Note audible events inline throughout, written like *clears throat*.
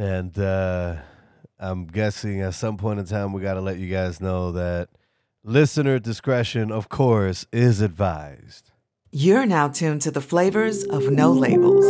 And uh, I'm guessing at some point in time, we got to let you guys know that listener discretion, of course, is advised. You're now tuned to the flavors of Know Labels.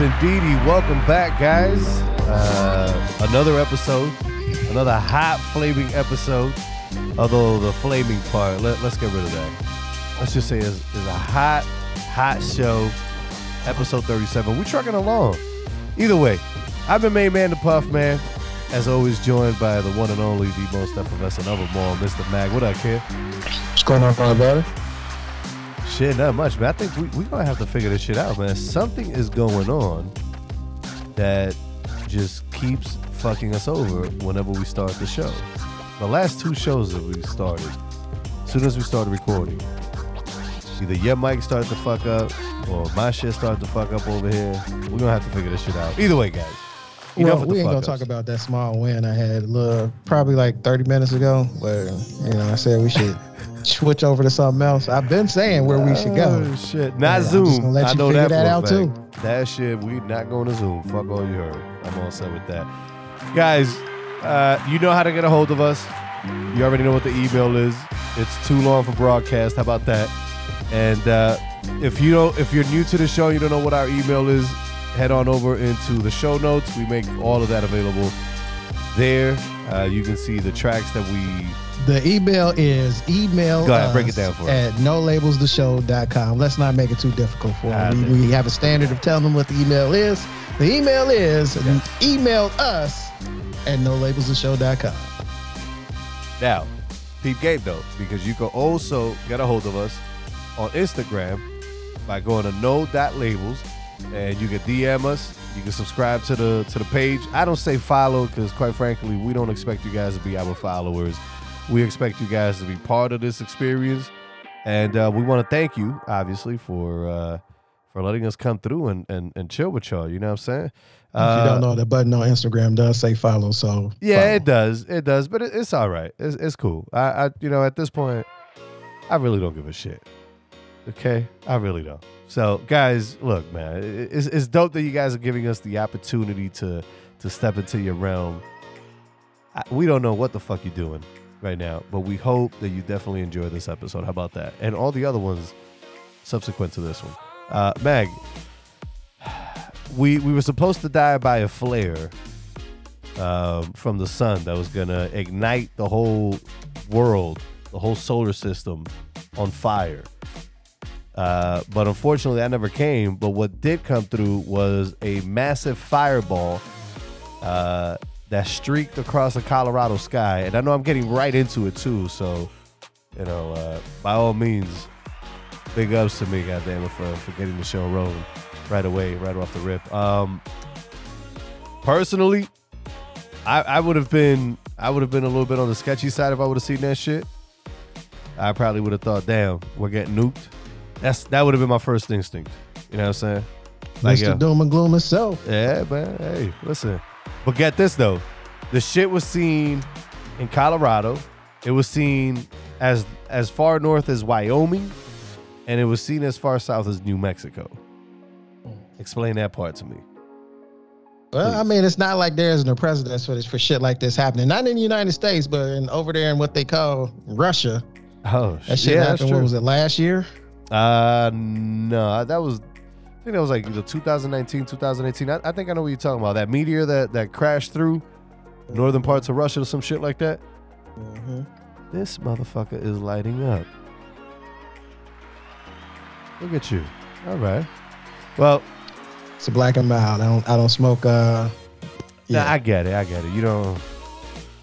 Indeedy. Welcome back, guys. Uh, another episode, another hot flaming episode. Although the flaming part, let, us get rid of that. Let's just say it's, it's a hot, hot show. Episode 37. We're trucking along. Either way, I've been main man the Puff Man. As always, joined by the one and only, the most effervescent of them all, Mr. Mag. What up, kid? What's going on, brother? Shit, not much, man. I think we we gonna have to figure this shit out, man. Something is going on that just keeps fucking us over whenever we start the show. The last two shows that we started, as soon as we started recording, either your mic started to fuck up or my shit started to fuck up over here. We're gonna have to figure this shit out. Either way, guys. Well, we ain't gonna ups. talk about that small win I had, little, probably like 30 minutes ago, where you know I said we should *laughs* switch over to something else. I've been saying where we should go. Oh, shit, not yeah, Zoom. let I know that, that out too. That shit, we not going to Zoom. Fuck all you heard. I'm all set with that, guys. Uh, you know how to get a hold of us. You already know what the email is. It's too long for broadcast. How about that? And uh, if you don't, if you're new to the show, you don't know what our email is. Head on over into the show notes. We make all of that available there. Uh, you can see the tracks that we the email is email Go ahead, break it down for at knowlabelstheshow.com. Let's not make it too difficult for them. Ah, we, we, have a standard of telling them what the email is. The email is yes. email us at knowlabelstheshow.com. Now, peep game though, because you can also get a hold of us on Instagram by going to know.labels and you can DM us. You can subscribe to the to the page. I don't say follow because quite frankly, we don't expect you guys to be our followers. We expect you guys to be part of this experience, and uh, we want to thank you, obviously, for uh, for letting us come through and, and, and chill with y'all. You know what I'm saying? Uh, you don't know, the button on Instagram does say follow, so yeah, follow. it does, it does, but it, it's all right. It's, it's cool. I, I, you know, at this point, I really don't give a shit. Okay, I really don't. So, guys, look, man, it's, it's dope that you guys are giving us the opportunity to to step into your realm. I, we don't know what the fuck you're doing right now, but we hope that you definitely enjoy this episode. How about that? And all the other ones subsequent to this one. Uh, Meg, we we were supposed to die by a flare um, from the sun that was gonna ignite the whole world, the whole solar system on fire. Uh, but unfortunately, that never came. But what did come through was a massive fireball uh, that streaked across the Colorado sky. And I know I'm getting right into it too. So, you know, uh, by all means, big ups to me, goddamn it, for, for getting the show rolling right away, right off the rip. Um, personally, I, I would have been I would have been a little bit on the sketchy side if I would have seen that shit. I probably would have thought, damn, we're getting nuked. That's that would have been my first instinct. You know what I'm saying? Like, Mr. Doom and Gloom himself. Yeah, man. Hey, listen. But get this though, the shit was seen in Colorado. It was seen as as far north as Wyoming, and it was seen as far south as New Mexico. Explain that part to me. Well, Please. I mean, it's not like there's no precedence for this for shit like this happening. Not in the United States, but in, over there in what they call Russia. Oh, that shit yeah, happened. What was it last year? Uh, no, that was think that was like the 2019, 2018. I, I, think I know what you're talking about. That meteor that that crashed through northern parts of Russia or some shit like that. Mm-hmm. This motherfucker is lighting up. Look at you. All right. Well, it's a black and mild. I don't. I don't smoke. Uh, yeah. Nah, I get it. I get it. You don't.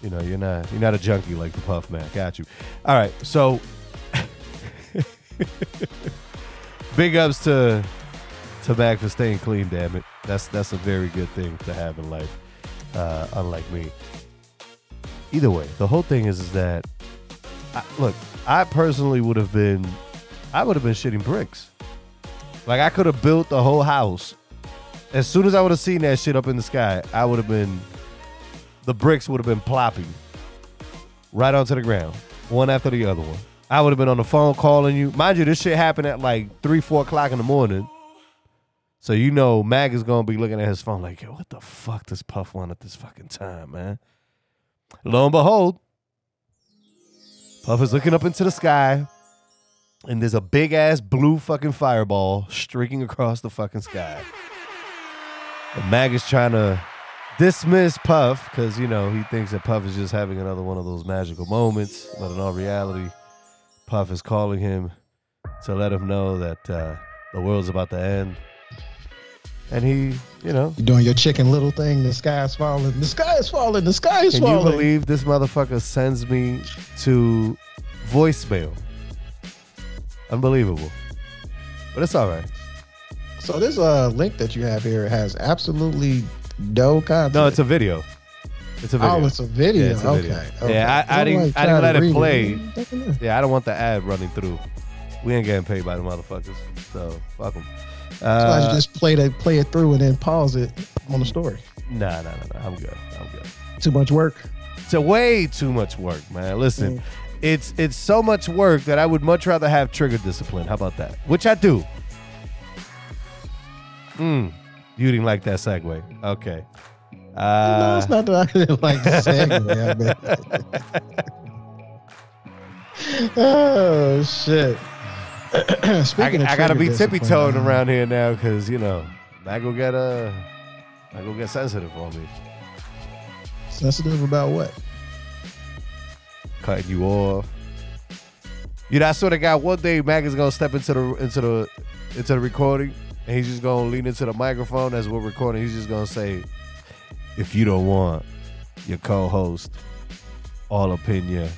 You know, you're not. You're not a junkie like the Puff Man. Got you. All right. So, *laughs* big ups to to back for staying clean. Damn it, that's that's a very good thing to have in life. Uh, unlike me. either way, the whole thing is, is that, I, look, I personally would have been, I would have been shitting bricks. Like I could have built the whole house. As soon as I would have seen that shit up in the sky, I would have been, the bricks would have been plopping right onto the ground, one after the other one. I would have been on the phone calling you. Mind you, this shit happened at like three, four o'clock in the morning. So you know Mag is gonna be looking at his phone like, yo, what the fuck does Puff want at this fucking time, man? Lo and behold, Puff is looking up into the sky, and there's a big ass blue fucking fireball streaking across the fucking sky. And Mag is trying to dismiss Puff because you know he thinks that Puff is just having another one of those magical moments, but in all reality, Puff is calling him to let him know that uh, the world's about to end. And he, you know, You're doing your chicken little thing. The sky is falling. The sky is falling. The sky is falling. can you believe this motherfucker sends me to voicemail? Unbelievable. But it's all right. so this uh link that you have here has absolutely no content. No, it's a video. It's a video. Oh, it's a video. Yeah, it's a okay. video. okay. Yeah, I- I I'm didn't- like I didn't let it play. Yeah, I don't want the ad running through. We ain't getting paid by the motherfuckers. So fuck them. So I Uh, just play it, play it through and then pause it on the story. nah, nah, nah, nah. I'm good. I'm good. Too much work. It's a way too much work, man. Listen, Mm. it's it's so much work that I would much rather have trigger discipline. How about that? Which I do. Mm. You didn't like that segue. Okay. Uh, no, Uh, it's not that I didn't like the *laughs* segue. I mean. *laughs* oh shit. *coughs* I, Speaking of I gotta be tippy toeing um, around here now because you know I go get uh I go get sensitive on me, Sensitive about what? cutting you off. You know, I swear to God, one day Mag is gonna step into the into the into the recording and he's just gonna lean into the microphone as we're recording. He's just gonna say, "If you don't want your co-host all opinion,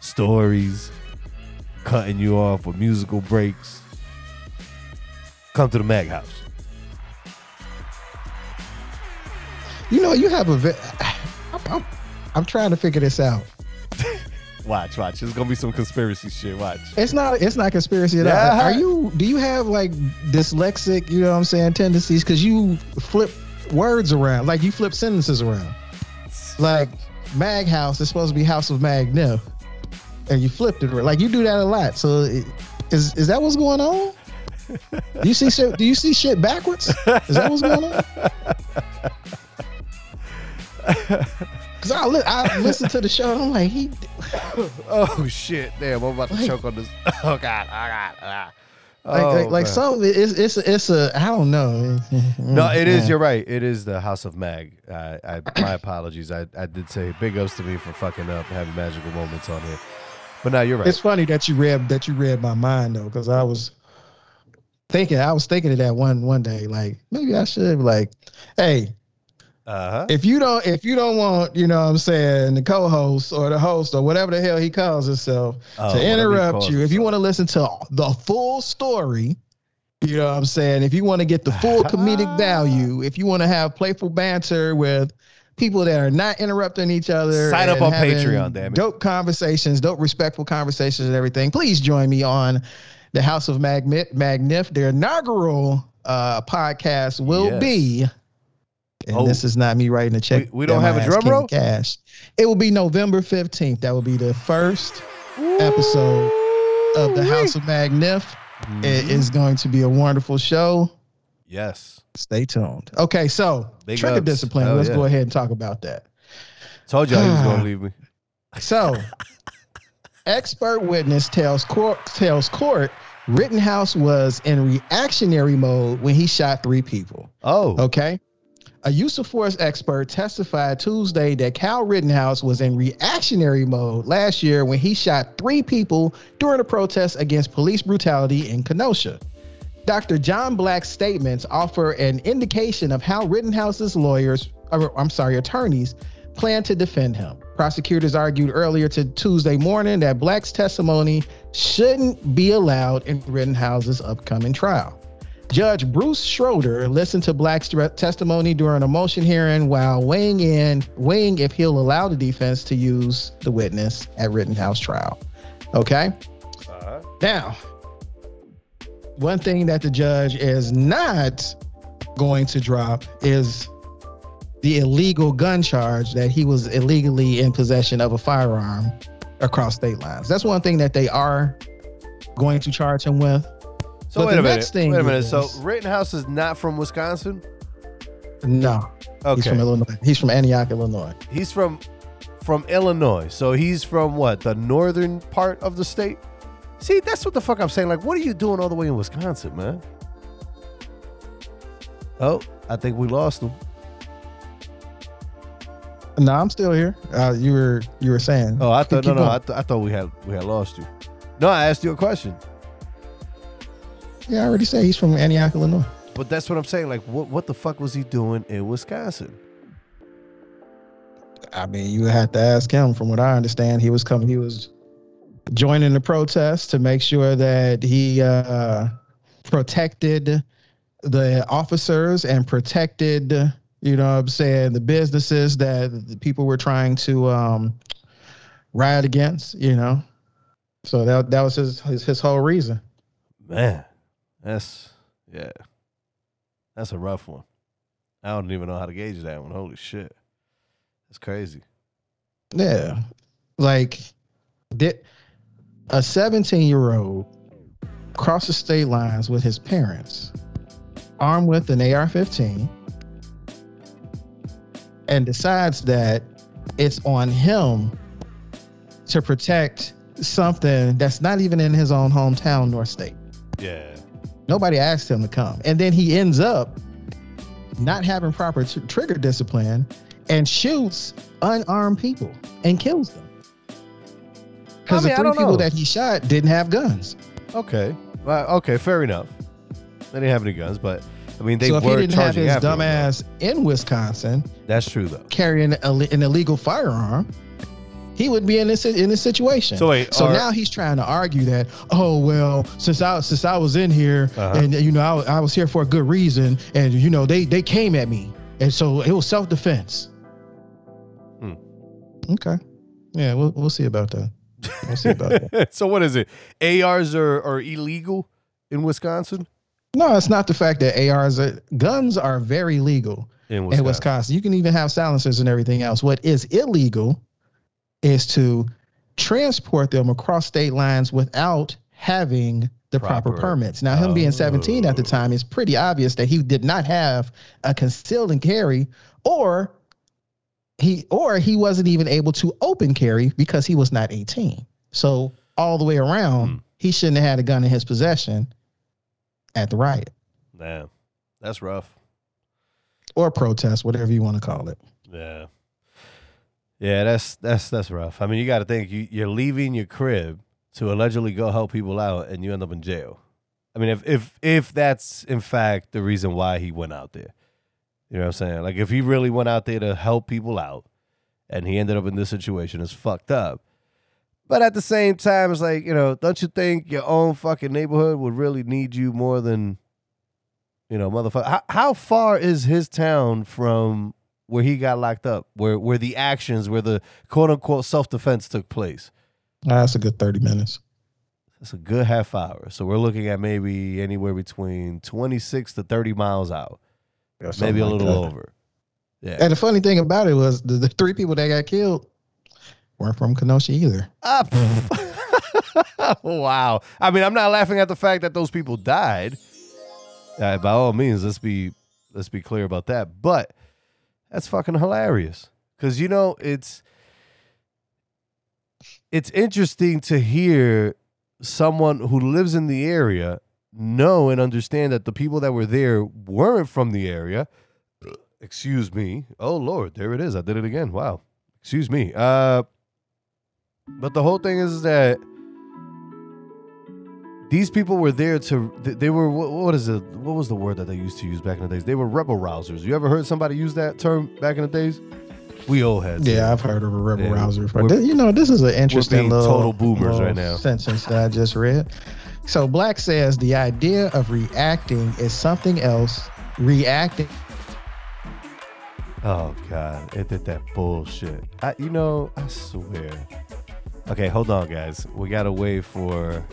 stories, cutting you off with musical breaks, come to the Mag House." You know, you have a. Ve- I'm, I'm, I'm trying to figure this out. *laughs* Watch, watch. It's gonna be some conspiracy shit. Watch. It's not. It's not conspiracy at all. Are you? Do you have like dyslexic? You know what I'm saying? Tendencies because you flip words around, like you flip sentences around. Like Mag House is supposed to be House of Mag Magnif, and you flipped it. Like you do that a lot. So it, is is that what's going on? Do you see shit? Do you see shit backwards? Is that what's going on? Cause I li- I listened to the show and I'm like he Oh shit! Damn, I'm about to Like- choke on this. *laughs* Oh god! Oh god! Ah. like Oh, like, like man. some it's it's it's a I don't know. No, it is. You're right. It is the House of Mag. I, I my apologies. I, I did say big ups to me for fucking up having magical moments on here. But now you're right. It's funny that you read that you read my mind though, because I was thinking I was thinking of that one one day. Like maybe I should like, hey, Uh huh. if you don't if you don't want, you know what I'm saying, the co-host or the host or whatever the hell he calls himself Oh, to interrupt you, if you want to listen to the full story, you know what I'm saying, if you want to get the full comedic value, if you want to have playful banter with people that are not interrupting each other, Sign up on Patreon, damn it. Dope conversations, dope respectful conversations and everything. Please join me on the House of Magnif. Magnif. Their inaugural uh, podcast will Yes. be. And Oh. this is not me writing a check. We- we don't have a drum roll? Cash. It will be November 15th. That will be the first episode of the House of Magnif. Mm-hmm. It is going to be a wonderful show. Yes. Stay tuned. Okay, so Big trigger ups. discipline. Hell Let's yeah. go ahead and talk about that. Told y'all he was gonna *sighs* leave me. So, expert witness tells court tells court Rittenhouse was in reactionary mode when he shot three people. Oh. Okay. A use of force expert testified Tuesday that Kyle Rittenhouse was in reactionary mode last year when he shot three people during a protest against police brutality in Kenosha. Dr. John Black's statements offer an indication of how Rittenhouse's lawyers, or, I'm sorry, attorneys, plan to defend him. Prosecutors argued earlier to Tuesday morning that Black's testimony shouldn't be allowed in Rittenhouse's upcoming trial. Judge Bruce Schroeder listened to Black's testimony during a motion hearing while weighing in, weighing if he'll allow the defense to use the witness at Rittenhouse trial. Okay. Uh-huh. Now, one thing that the judge is not going to drop is the illegal gun charge that he was illegally in possession of a firearm across state lines. That's one thing that they are going to charge him with. So But wait a minute. next thing wait a minute. So Rittenhouse is not from Wisconsin. No, Okay. he's from Illinois. He's from Antioch, Illinois. He's from from Illinois. So he's from what? The northern part of the state? See, that's what the fuck I'm saying. Like, what are you doing all the way in Wisconsin, man? Oh, I think we lost him. No, I'm still here. Uh, you were you were saying. Oh, I thought no, no. I, th- I thought we had we had lost you. No, I asked you a question, yeah, I already said he's from Antioch, Illinois. but that's what I'm saying. Like, what what the fuck was he doing in Wisconsin? I mean, you had to ask him. From what I understand, he was coming. He was joining the protest to make sure that he uh, protected the officers and protected, you know, what I'm saying the businesses that the people were trying to um, riot against. You know, so that that was his his, his whole reason. Man, that's yeah, that's a rough one. I don't even know how to gauge that one. Holy shit, that's crazy. Yeah, like did a 17 year old crosses state lines with his parents, armed with an AR-15, and decides that it's on him to protect something that's not even in his own hometown nor state. Yeah, Nobody asked him to come, and then he ends up not having proper t- trigger discipline and shoots unarmed people and kills them. Because I mean, the three people know. that he shot didn't have guns. okay, well, okay, fair enough. They didn't have any guns, but I mean, they so if he were didn't have his after him, dumb ass in Wisconsin. That's true though. carrying a, an illegal firearm, he would be in this in this situation. So wait, so are- now he's trying to argue that oh well since I since I was in here Uh-huh. and you know I, I was here for a good reason and you know they they came at me and so it was self defense. Hmm. Okay, yeah, we'll we'll see about that. We'll see about that. *laughs* so what is it? ARs are, are illegal in Wisconsin. No, it's not the fact that ARs are, guns are very legal. In in Wisconsin. Wisconsin. You can even have silencers and everything else. What is illegal is to transport them across state lines without having the proper, Proper. permits. Now, him being 17 at the Oh. time, it's pretty obvious that he did not have a concealed and carry, or he or he wasn't even able to open carry because he was not 18. So all the way around, Hmm. he shouldn't have had a gun in his possession at the riot Damn, that's rough. or protest, whatever you want to call it. Yeah. Yeah, that's that's that's rough. I mean, you got to think you, you're leaving your crib to allegedly go help people out, and you end up in jail. I mean, if if if that's in fact the reason why he went out there, you know what I'm saying? Like, if he really went out there to help people out, and he ended up in this situation, it's fucked up. But at the same time, it's like you know, don't you think your own fucking neighborhood would really need you more than, you know, motherfucker? How, how far is his town from where he got locked up, where where the actions, where the quote unquote self defense took place. Ah, That's a good 30 minutes. That's a good half hour. So we're looking at maybe anywhere between twenty six to thirty miles out, maybe a like little that. over. Yeah. And the funny thing about it was the, the three people that got killed weren't from Kenosha either. Ah, *laughs* wow. I mean, I'm not laughing at the fact that those people died. Uh, by all means, let's be let's be clear about that. But that's fucking hilarious because you know it's it's interesting to hear someone who lives in the area know and understand that the people that were there weren't from the area. Excuse me. Oh Lord, there it is. I did it again. Wow. Excuse me. Uh but the whole thing is that these people were there to they were what, is it what was the word that they used to use back in the days they were rebel rousers you ever heard somebody use that term back in the days we old heads Yeah, I've heard of a rebel Yeah, rouser. you know, this is an interesting little total boomers little right now. Sentence that I just read. So Black says the idea of reacting is something else. Reacting. Oh God, it did that bullshit. I, you know, I swear. Okay, hold on, guys. We gotta wait for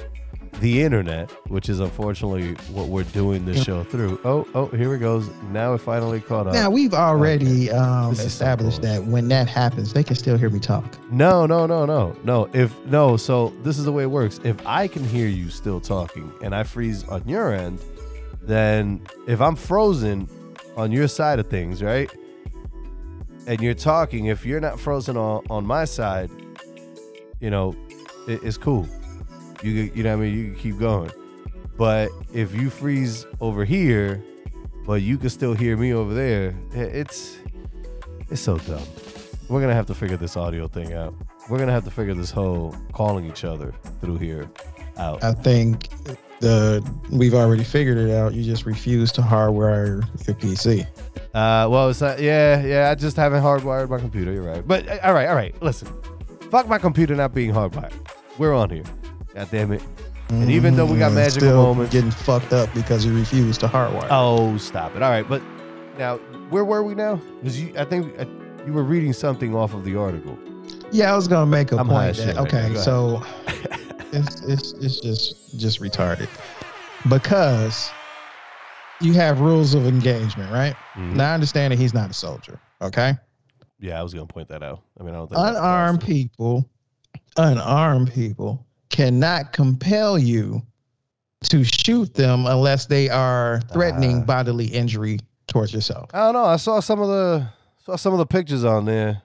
the internet, which is unfortunately what we're doing this show through. Oh, oh, here it goes. Now it finally caught up. Now we've already um, This is so established that when that happens, they can still hear me talk. No, no, no, no, no. If no, so this is the way it works. If I can hear you still talking and I freeze on your end, then if I'm frozen on your side of things, right? And you're talking, if you're not frozen on, on my side, you know, it, it's cool. You you know what I mean? You can keep going. But if you freeze over here, but you can still hear me over there, it's it's so dumb. We're gonna have to figure this audio thing out. We're gonna have to figure this whole calling each other through here out. I think the we've already figured it out. You just refuse to hardwire your PC. Uh, well, it's not. Yeah, yeah. I just haven't hardwired my computer. You're right. But uh, all right, all right. Listen, fuck my computer not being hardwired. We're on here. God damn it. And even though we got Mm, magical still moments. getting fucked up because he refused to hardwire. Oh, stop it. All right, but now where were we now? Because you, I think uh, you were reading something off of the article. Yeah, I was gonna make a I'm high point as that shit right okay, so *laughs* it's it's it's just just retarded because you have rules of engagement, right? Mhm. Now I understand that he's not a soldier. Okay, Yeah, I was gonna point that out. I mean, I don't think unarmed people, unarmed people cannot compel you to shoot them unless they are threatening Ah. bodily injury towards yourself. I don't know. I saw some of the saw some of the pictures on there.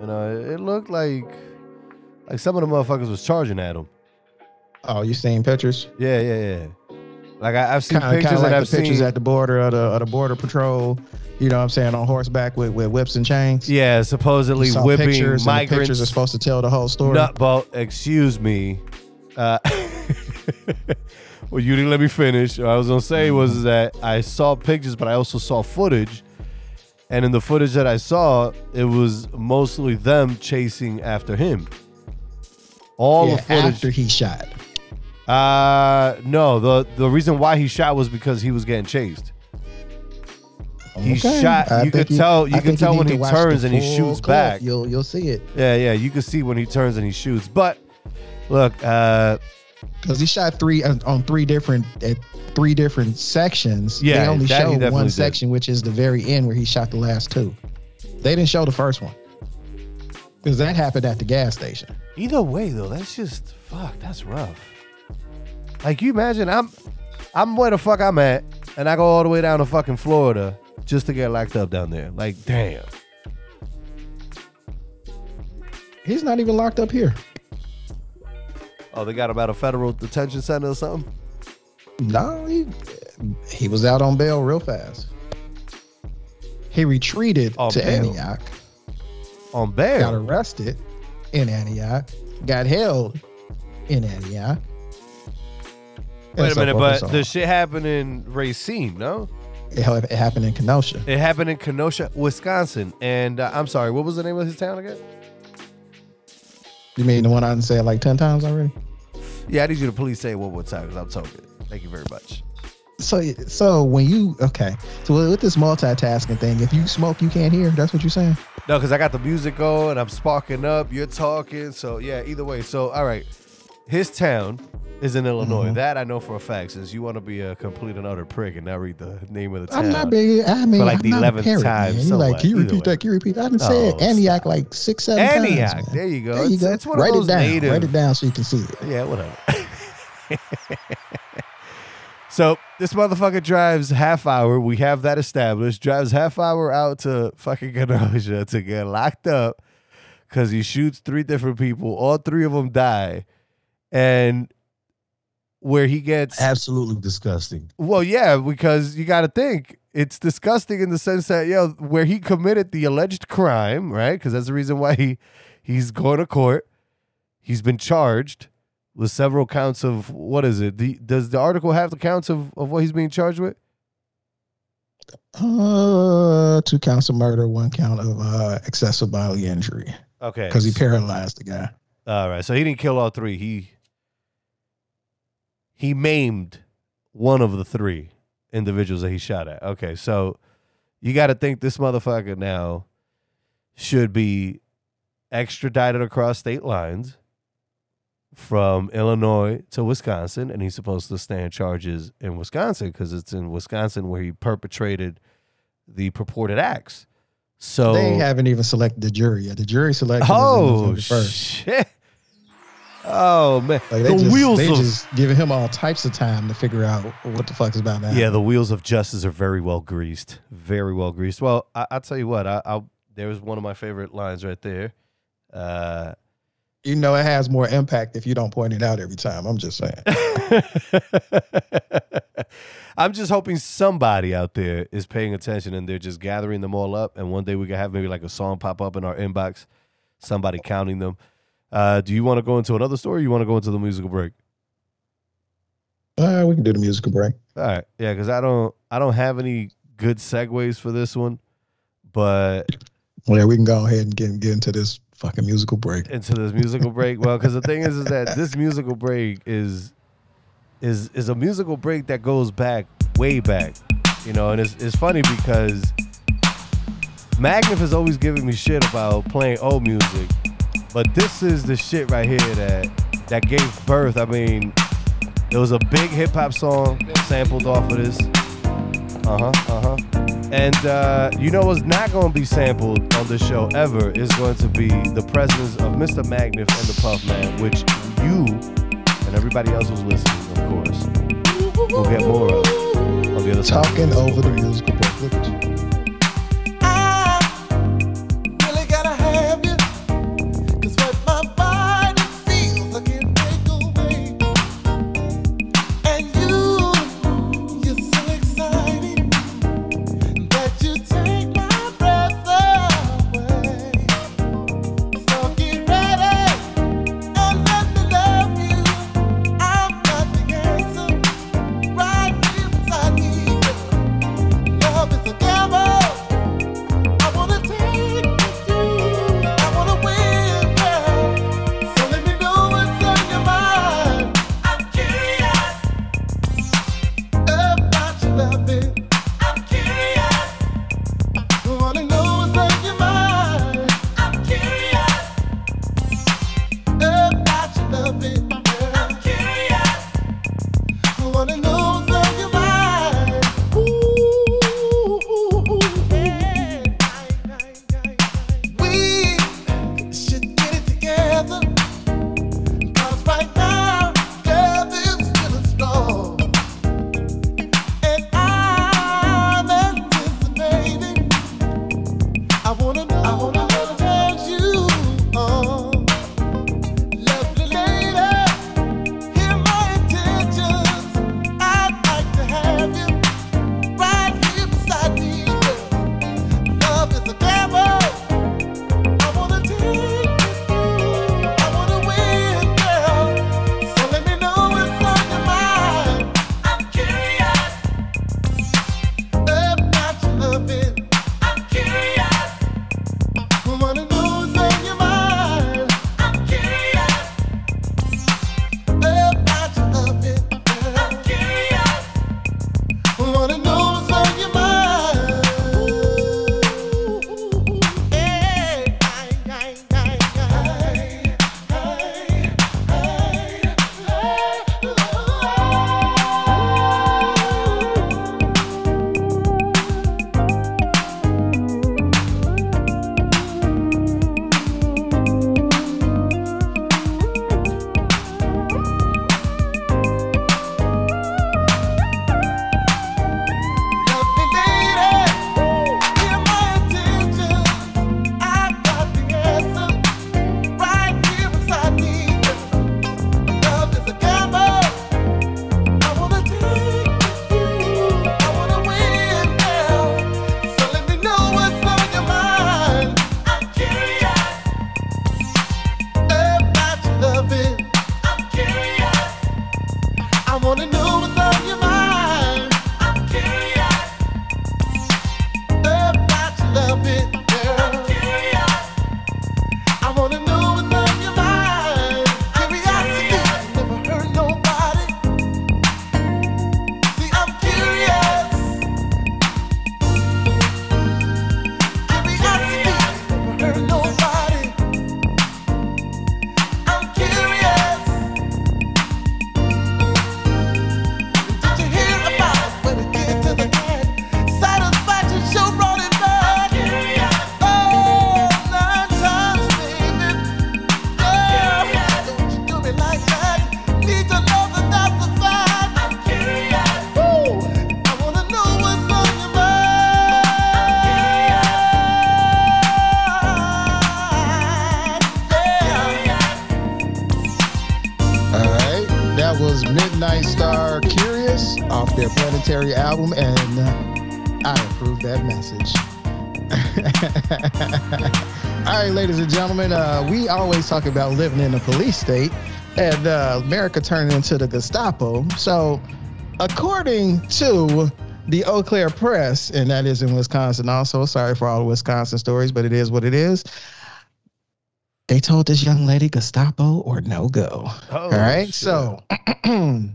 You know, it, it looked like like some of the motherfuckers was charging at him. Oh, you seen pictures? Yeah, yeah, yeah. Like I, I've seen Kind of, pictures like and I've the pictures seen. at the border of the, of the border patrol. You know what I'm saying on horseback with, with whips and chains. yeah, supposedly whipping pictures, migrants. pictures are supposed to tell the whole story. Nut, well, excuse me. Uh, *laughs* well, you didn't let me finish. What I was gonna say was that I saw pictures, but I also saw footage. And in the footage that I saw, it was mostly them chasing after him. All yeah, the footage. after he shot. Uh no, the the reason why he shot was because he was getting chased. He shot- I you could tell- you I could tell when he turns and he shoots clip. back. You'll you'll see it Yeah, yeah, you can see when he turns and he shoots. But look, uh because he shot three uh, on three different at three different sections. Yeah, they only showed one did. section, which is the very end where he shot the last two. They didn't show the first one because that happened at the gas station. either way though, that's just fuck, that's rough. Like you imagine I'm I'm where the fuck I'm at, and I go all the way down to fucking Florida just to get locked up down there. Like, damn. He's not even locked up here. Oh, they got him about a federal detention center or something? No, he, he was out on bail real fast. He retreated On to bail? Antioch, On bail? got arrested in Antioch, got held in Antioch. Wait and a minute, but the shit happened in Racine, no? it, it happened in Kenosha. It happened in Kenosha, Wisconsin. And uh, I'm sorry, what was the name of his town again? You mean the one I done said like 10 times already? Yeah, I need you to please say it one more time because I'm talking. Thank you very much. So, so when you, okay. So with this multitasking thing, if you smoke, you can't hear. That's what you're saying? No, because I got the music going, I'm sparking up, you're talking. So, yeah, either way. So, all right. His town is in Illinois. Mhm. That I know for a fact since you want to be a complete and utter prick and not read the name of the town. I'm not big. I mean, like I'm the not 11th parrot, time. You like, can you repeat way. that? Can you repeat that? I done Oh, said Antioch stop. like six, seven Antioch. times. man. There you go. There you it's, go. it's one of Write those it down. native. Write it down so you can see it. Yeah, whatever. *laughs* so this motherfucker drives half hour. We have that established. Drives half hour out to fucking Kenosha to get locked up because he shoots three different people. All three of them die, and where he gets Absolutely disgusting. well, yeah, because you got to think it's disgusting in the sense that yo, where he committed the alleged crime, right? Because that's the reason why he he's going to court. He's been charged with several counts of what is it? The, does the article have the counts of, of what he's being charged with? Uh, two counts of murder, one count of uh, excessive bodily injury Okay, because he paralyzed the guy. all right. So he didn't kill all three. He he maimed one of the three individuals that he shot at. Okay, so you got to think this motherfucker now should be extradited across state lines from Illinois to Wisconsin, and he's supposed to stand charges in Wisconsin because it's in Wisconsin where he perpetrated the purported acts. So They haven't even selected the jury yet. The jury selection oh 1st. shit! Oh man, Like the just, wheels they of just giving him all types of time to figure out what the fuck is about now. yeah, the wheels of justice are very well greased, very well greased. Well, I, I'll tell you what, I, I'll there's one of my favorite lines right there. Uh, you know it has more impact if you don't point it out every time. I'm just saying. *laughs* I'm just hoping somebody out there is paying attention and they're just gathering them all up. And one day we can have maybe like a song pop up in our inbox, somebody counting them. Uh, do you want to go into another story? Or you want to go into the musical break? Uh, we can do the musical break. All right, yeah, because I don't, I don't have any good segues for this one, but Well, yeah, we can go ahead and get get into this fucking musical break. into this musical break. Well, because the thing is, is that this musical break is is is a musical break that goes back way back, you know, and it's it's funny because Magnif has always given me shit about playing old music, but this is the shit right here that that gave birth. I mean, it was a big hip hop song sampled off of this. Uh huh. Uh huh. And uh, you know what's not going to be sampled on this show ever is going to be the presence of Mr. Magnif and the Puff Man, which you and everybody else who's listening, of course, will get more of on the other side. Talking over the musical break. Gentlemen, uh, we always talk about living in a police state and uh, America turning into the Gestapo. So, according to the Eau Claire Press, and that is in Wisconsin also, sorry for all the Wisconsin stories, but it is what it is. They told this young lady Gestapo or no go. Oh, All right. shit. So, *clears throat* an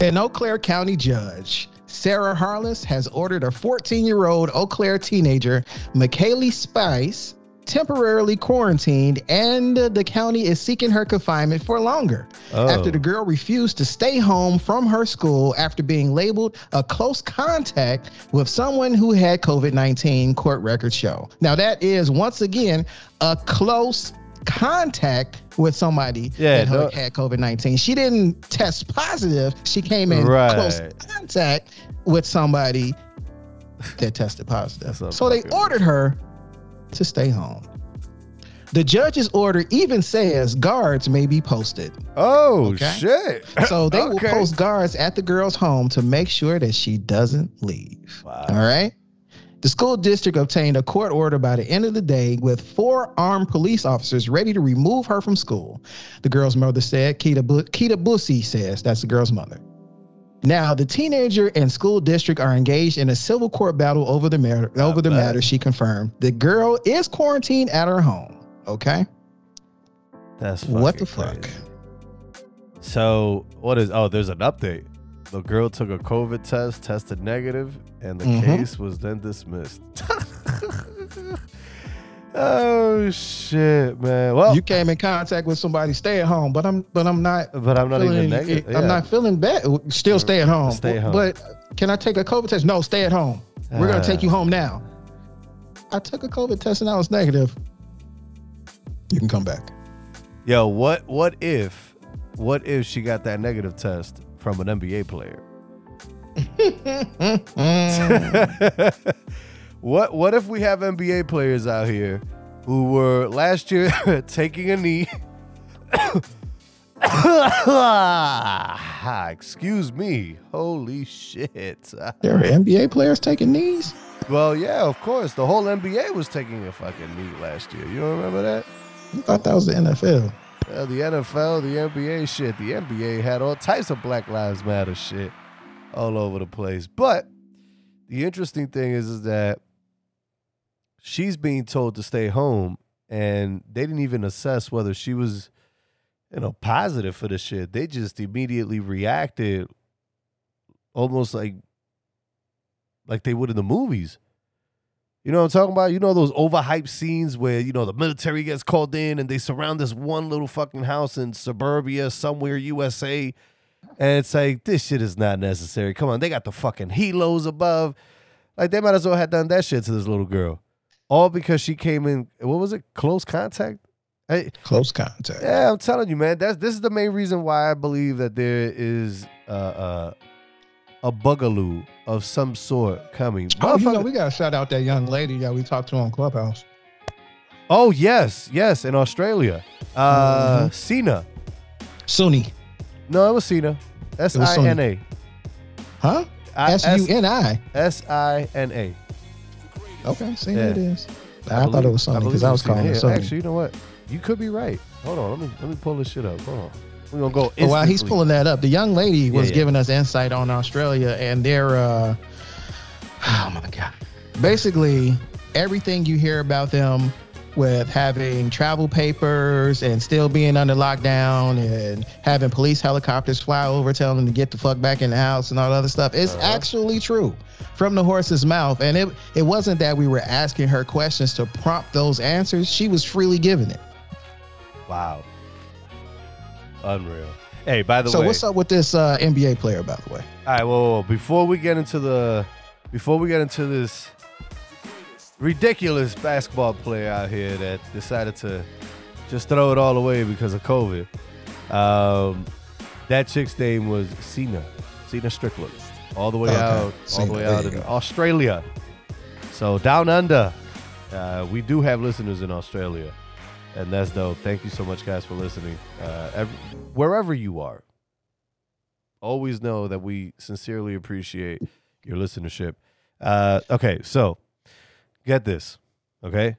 Eau Claire County judge, Sarah Harless, has ordered a 14 year old Eau Claire teenager, McKaylee Spice, temporarily quarantined, and the county is seeking her confinement for longer Oh. after the oh. girl refused to stay home from her school after being labeled a close contact with someone who had COVID 19, court records show. Now, that is once again a close contact with somebody Yeah, that had COVID 19. She didn't test positive, she came in Right. close contact with somebody that tested positive. So they ordered her to stay home. The judge's order even says guards may be posted. Oh Okay. shit! So they Okay. will post guards at the girl's home to make sure that she doesn't leave. Wow. All right. The school district obtained a court order by the end of the day with four armed police officers ready to remove her from school. The girl's mother said, Keita, Bu- Keita says, that's the girl's mother. Now, the teenager and school district are engaged in a civil court battle over the matter. Over the matter, she confirmed. The girl is quarantined at her home. Okay. That's what the fucking fuck? So what is? Oh, there's an update. The girl took a COVID test, tested negative, and the Mhm. case was then dismissed. *laughs* oh shit, man. Well, you came in contact with somebody. Stay at home, but I'm but I'm not. but I'm not even feeling- negative. I'm not feeling bad. Still stay at home. Stay at home. But can I take a COVID test? No, stay at home. We're gonna take you Ah. home now. I took a COVID test and I was negative. You can come back. Yo, what what if what if she got that negative test from an NBA player? *laughs* *laughs* *laughs* what what if we have NBA players out here who were last year *laughs* taking a knee? *coughs* Excuse me. Holy shit. There are NBA players taking knees. Well, yeah, of course. The whole NBA was taking a fucking knee last year. You don't remember that? I thought that was the NFL. Uh, the NFL, the NBA shit. The NBA had all types of Black Lives Matter shit all over the place. But the interesting thing is, is that she's being told to stay home, and they didn't even assess whether she was, you know, positive for the shit. They just immediately reacted, almost like, like they would in the movies. You know what I'm talking about? You know those overhyped scenes where, you know, the military gets called in and they surround this one little fucking house in suburbia somewhere, USA. And it's like, this shit is not necessary. Come on, they got the fucking helos above. Like, they might as well have done that shit to this little girl. All because she came in, what was it? Close contact? Hey, Close contact. yeah, I'm telling you, man. That's this is the main reason why I believe that there is uh, uh, a boogaloo of some sort coming. Oh, you know, we gotta shout out that young lady that we talked to on Clubhouse. Oh yes, yes, in Australia. Uh Cena. Sunni. No, it was Cena. S I N A. Huh? S U N I. S I N A. Okay, see Yeah. it is. I, thought believe- it was believe because I was Cena. calling it Yeah, Sunni. Actually, you know what? You could be right. Hold on, let me let me pull this shit up. Hold on. We're gonna go. But while he's pulling that up, the young lady was yeah. giving us insight on Australia and their uh *sighs* oh my god. Basically, everything you hear about them with having travel papers and still being under lockdown and having police helicopters fly over telling them to get the fuck back in the house and all that other stuff it's Uh-huh. actually true from the horse's mouth and it it wasn't that we were asking her questions to prompt those answers she was freely giving it Wow. Unreal. Hey, by the so way, So, what's up with this uh, nba player by the way All right, whoa. Before we get into the, before we get into this ridiculous basketball player out here that decided to just throw it all away because of COVID, um, that chick's name was Cena, Cena Strickland, all the way Okay, out, all the way out in go. Australia. So down under, uh, we do have listeners in Australia, and that's dope. Thank you so much, guys, for listening. Uh, every, wherever you are, always know that we sincerely appreciate your listenership. Uh, okay, so get this. Okay,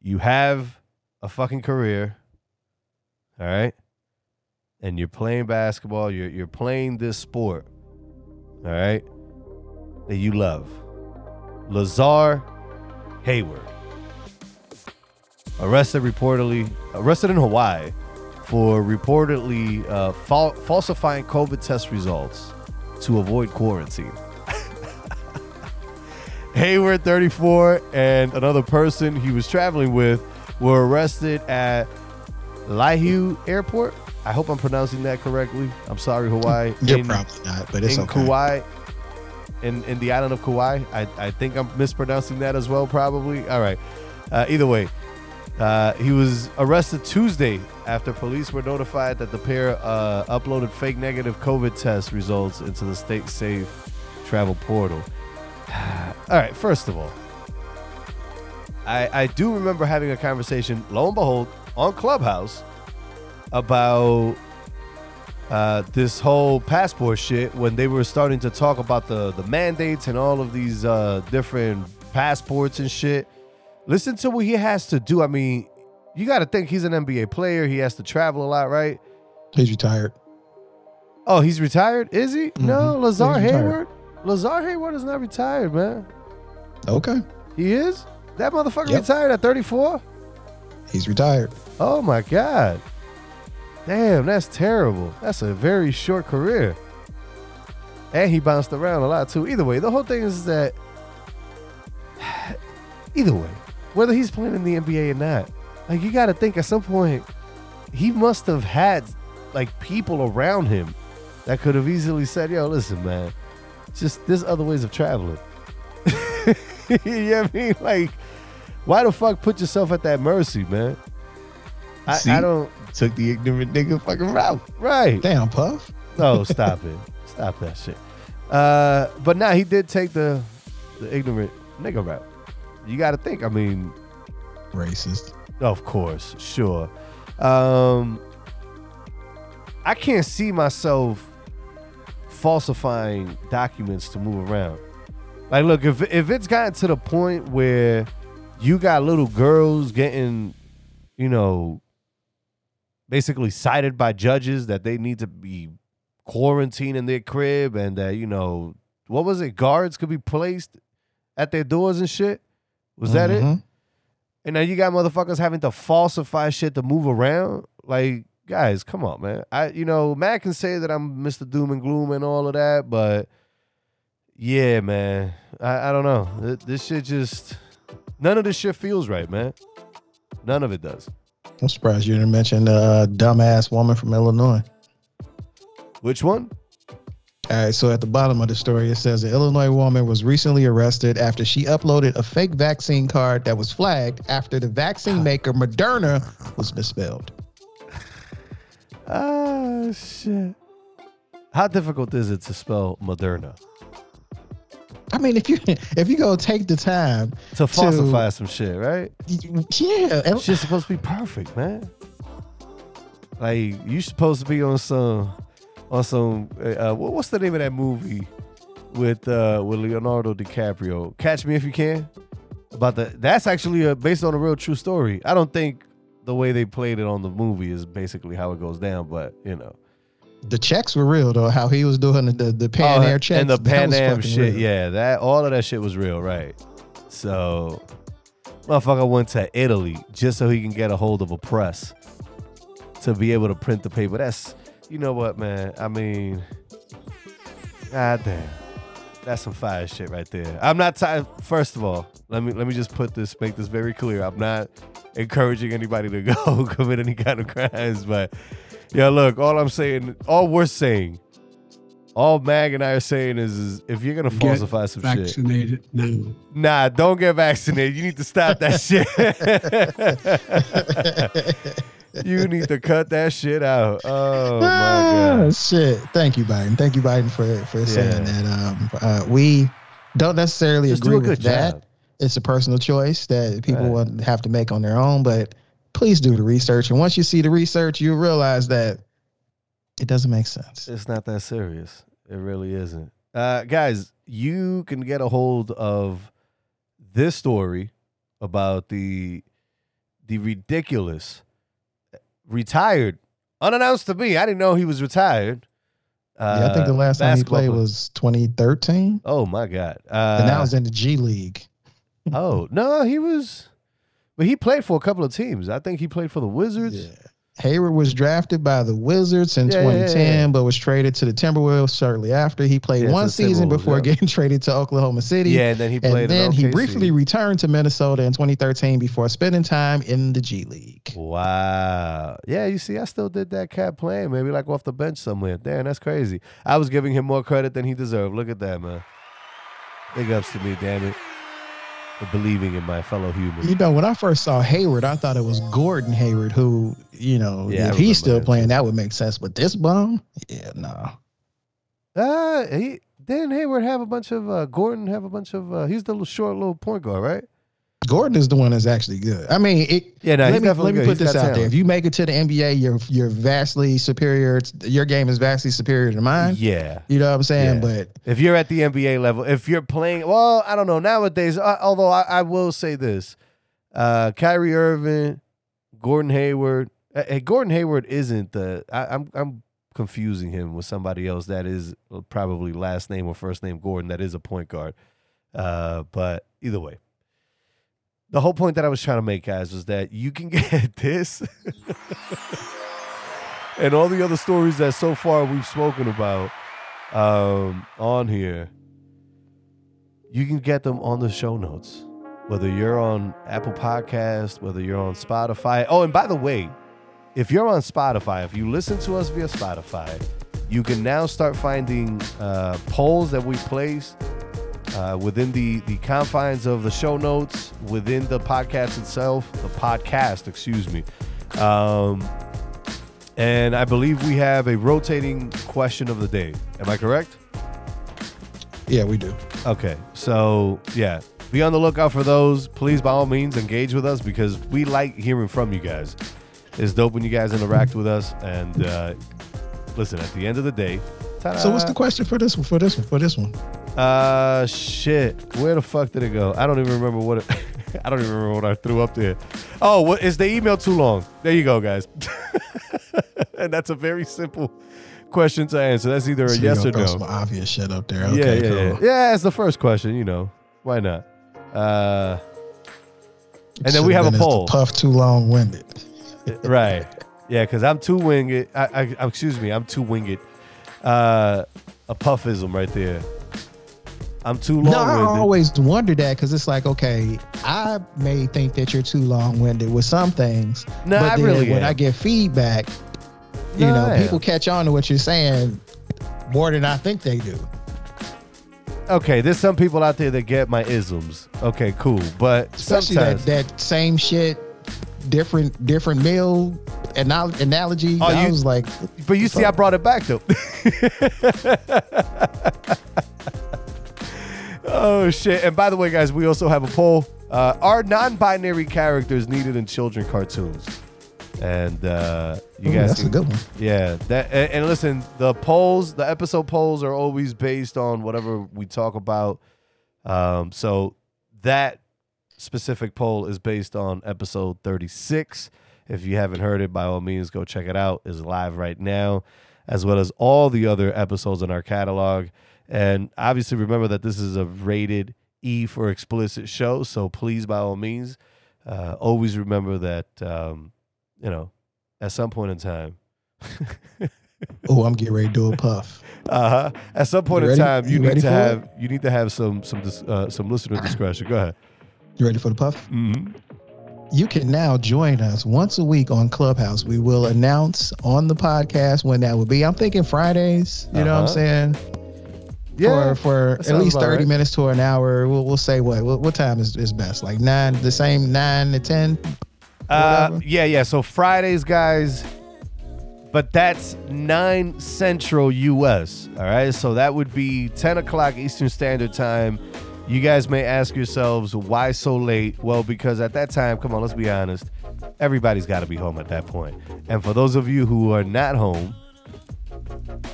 you have a fucking career. All right, and you're playing basketball. You're you're playing this sport. All right, that you love. Lazar Hayward arrested reportedly arrested in Hawaii for reportedly uh, fal- falsifying COVID test results to avoid quarantine. Hayward, 34, and another person he was traveling with were arrested at Laihu Airport. I hope I'm pronouncing that correctly. I'm sorry, Hawaii. You're In- probably not, but it's in okay. Kauai, in in the island of Kauai. I, I think I'm mispronouncing that as well, probably. All right. Uh, either way, uh, he was arrested Tuesday after police were notified that the pair uh, uploaded fake negative COVID test results into the state safe travel portal. *sighs* all right. First of all, I I do remember having a conversation. Lo and behold, on Clubhouse about uh, this whole passport shit when they were starting to talk about the the mandates and all of these uh, different passports and shit. Listen to what he has to do. I mean, you got to think he's an NBA player. He has to travel a lot, right? He's retired. Oh, he's retired? Is he? No, Mhm. Lazar. Hayward. Lazar Hayward is not retired, man. Okay. He is. That motherfucker Yep. retired at 34. He's retired. Oh my god. Damn, that's terrible. That's a very short career. And he bounced around a lot too. Either way, the whole thing is that *sighs* either way, whether he's playing in the NBA or not, like you got to think at some point he must have had like people around him that could have easily said, "Yo, listen, man, just there's other ways of traveling." *laughs* you know what I mean? Like, why the fuck put yourself at that mercy, man? I, See? I don't. Took the ignorant nigga fucking route. Right. Damn, Puff. No, stop it. *laughs* Stop that shit. Uh, but now he did take the the ignorant nigga route. You got to think. I mean, Racist. of course, sure. Um, I can't see myself falsifying documents to move around. Like, look, if if it's gotten to the point where you got little girls getting, you know, basically cited by judges that they need to be quarantined in their crib and that you know what was it guards could be placed at their doors and shit was that it Mhm. and now you got motherfuckers having to falsify shit to move around. Like, guys, come on, man. I, you know, Matt can say that I'm Mr. Doom and Gloom and all of that, but yeah, man, I, I don't know. Th- This shit just none of this shit feels right, man. None of it does. I'm surprised you didn't mention the uh, dumbass woman from Illinois. Which one? All right, so at the bottom of the story, it says an Illinois woman was recently arrested after she uploaded a fake vaccine card that was flagged after the vaccine maker Moderna was misspelled. Ah, shit. How difficult is it to spell Moderna? I mean, if you if you go take the time, To falsify some shit, right? yeah, Shit's supposed to be perfect, man. Like you supposed to be on some, on some. Uh, what- what's the name of that movie with uh with Leonardo DiCaprio? Catch Me If You Can. About the that's actually a, based on a real true story. I don't think the way they played it on the movie is basically how it goes down, but you know, the checks were real though. How he was doing the the, the Pan Oh, Air checks and the Pan Am shit. real. Yeah, that all of that shit was real, right? So, motherfucker went to Italy just so he can get a hold of a press to be able to print the paper. That's, you know what, man? I mean, god damn, that's some fire shit right there. I'm not tired. First of all, let me let me just put this, make this very clear. I'm not encouraging anybody to go *laughs* commit any kind of crimes, but yeah, look, all I'm saying, all we're saying all Mag and I are saying is, is if you're gonna Get falsify some shit, vaccinated now. nah, don't get vaccinated. You need to stop that *laughs* shit. you need to cut that shit out. Oh my Ah, god. shit. Thank you, Biden. Thank you, Biden, for for saying Yeah. that. Um, uh, we don't necessarily Just agree do with good that. It's a personal choice that people Right. will have to make on their own, but please do the research. And once you see the research, you realize that It doesn't make sense. It's not that serious. It really isn't. Uh, guys, you can get a hold of this story about the the ridiculous retired, unannounced to me. I didn't know he was retired. Uh, yeah, I think the last time he played player. was 2013, Oh my god! and now Uh, he's in the G League. oh no, he was, but he played for a couple of teams. I think he played for the Wizards. Yeah. Hayward was drafted by the Wizards in Yeah, yeah, yeah, 2010, yeah. but was traded to the Timberwolves shortly after. He played one season before getting *laughs* traded to Oklahoma City. Yeah, and then he played. and then he briefly returned to Minnesota in 2013 before spending time in the G League. Wow. Yeah, you see, I still did that cat playing, maybe like off the bench somewhere. Damn, that's crazy. I was giving him more credit than he deserved. Look at that, man. Big ups to me, damn it. For believing in my fellow human. You know, when I first saw Hayward, I thought it was Gordon Hayward, who, you know, Yeah, if he's still playing, too. that would make sense. But this bum, yeah, no. Uh he didn't Hayward have a bunch of uh Gordon have a bunch of uh he's the little short little point guard, right? Gordon is the one that's actually good. I mean, it, Yeah, no, let me, let me good. put He's this out there. If you make it to the NBA, you're you're vastly superior. Your game is vastly superior to mine. Yeah. You know what I'm saying? Yeah. But If you're at the NBA level, if you're playing, well, I don't know. Nowadays, uh, although I, I will say this, uh, Kyrie Irving, Gordon Hayward. Hey, Gordon Hayward isn't the. I, I'm I'm confusing him with somebody else that is probably last name or first name Gordon. That is a point guard. Uh, but either way, the whole point that I was trying to make, guys, was that you can *laughs* get this. And all the other stories that so far we've spoken about um, on here, you can get them on the show notes. Whether you're on Apple Podcast, whether you're on Spotify. Oh, and by the way, if you're on Spotify, if you listen to us via Spotify, you can now start finding uh, polls that we place uh, within the the confines of the show notes, within the podcast itself, the podcast, excuse me. Um, and I believe we have a rotating question of the day. Am I correct? yeah, we do. Okay, so yeah, be on the lookout for those. Please, by all means, engage with us because we like hearing from you guys. It's dope when you guys interact with us. And uh, listen, at the end of the day, So what's the question for this one? For this one? For this one? Uh, shit. Where the fuck did it go? I don't even remember what it. *laughs* I don't even remember what I threw up there. Oh, what is the email too long? There you go, guys. *laughs* and that's a very simple question to answer. That's either a So yes or no. Some obvious shit up there. yeah, Okay, yeah, cool. yeah. Yeah, it's the first question. You know, why not? Uh, and then we have a poll. Puff too long winded. *laughs* right. Yeah, because I'm too winged. I, I- excuse me, I'm too winged. Uh, a puffism right there. I'm too No, long I always wonder that because it's like, okay, I may think that you're too long winded with some things, No, but I then really when am. I get feedback, you No, know, people catch on to what you're saying more than I think they do. Okay, there's some people out there that get my isms. Okay, cool. But Especially that, sometimes that same shit, different different meal analogy. Oh, I you- was like, But you see, I brought it back though. *laughs* oh shit! And by the way, guys, we also have a poll: uh, Are non-binary characters needed in children cartoons? And uh, you ooh, guys, that's a good one. yeah. That and, and listen, the polls, the episode polls are always based on whatever we talk about. Um, so that specific poll is based on episode 36. If you haven't heard it, by all means, go check it out. It's live right now, as well as all the other episodes in our catalog. And obviously, remember that this is a rated E for explicit show. So please, by all means, uh, always remember that, um, you know, at some point in time, *laughs* Oh, I'm getting ready to do a puff. uh-huh, at some point in time, you, You need to have you need to have some some uh, some listener discretion. Go ahead. You ready for the puff? Mm-hmm. You can now join us once a week on Clubhouse. We will announce on the podcast when that will be. I'm thinking Fridays. You know what I'm Uh-huh. saying? Yeah, For for at least 30 right. minutes to an hour. We'll, we'll say what, what what time is, is best? Like nine, the same nine to ten. Uh, yeah, yeah. So Fridays, guys, but that's nine Central U.S. All right, so that would be ten o'clock Eastern Standard Time. You guys may ask yourselves why so late. Well, because at that time, come on, let's be honest, everybody's got to be home at that point. And for those of you who are not home,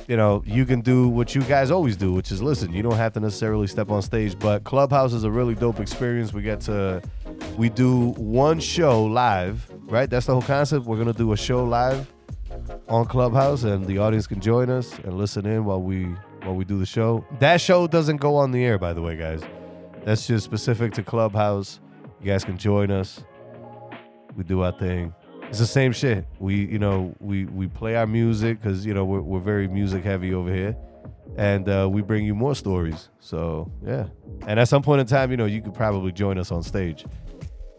you know, you can do what you guys always do, which is listen. You don't have to necessarily step on stage, but Clubhouse is a really dope experience. We get to, we do one show live, right? That's the whole concept. We're gonna do a show live on Clubhouse, and the audience can join us and listen in while we while we do the show. That show doesn't go on the air, by the way, guys. That's just specific to Clubhouse. You guys can join us. We do our thing. It's the same shit. We, you know, we we play our music because you know we're we're very music heavy over here, and uh, we bring you more stories. So yeah, and at some point in time, you know, you could probably join us on stage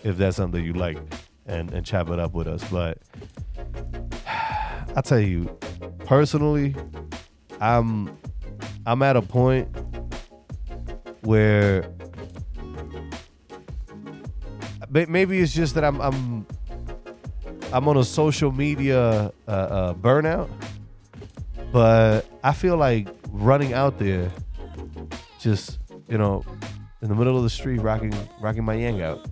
if that's something you like, and and chop it up with us. But *sighs* I tell you, personally, I'm I'm at a point where maybe it's just that I'm I'm I'm on a social media uh, uh, burnout, but I feel like running out there, just you know, in the middle of the street, rocking rocking my yang out.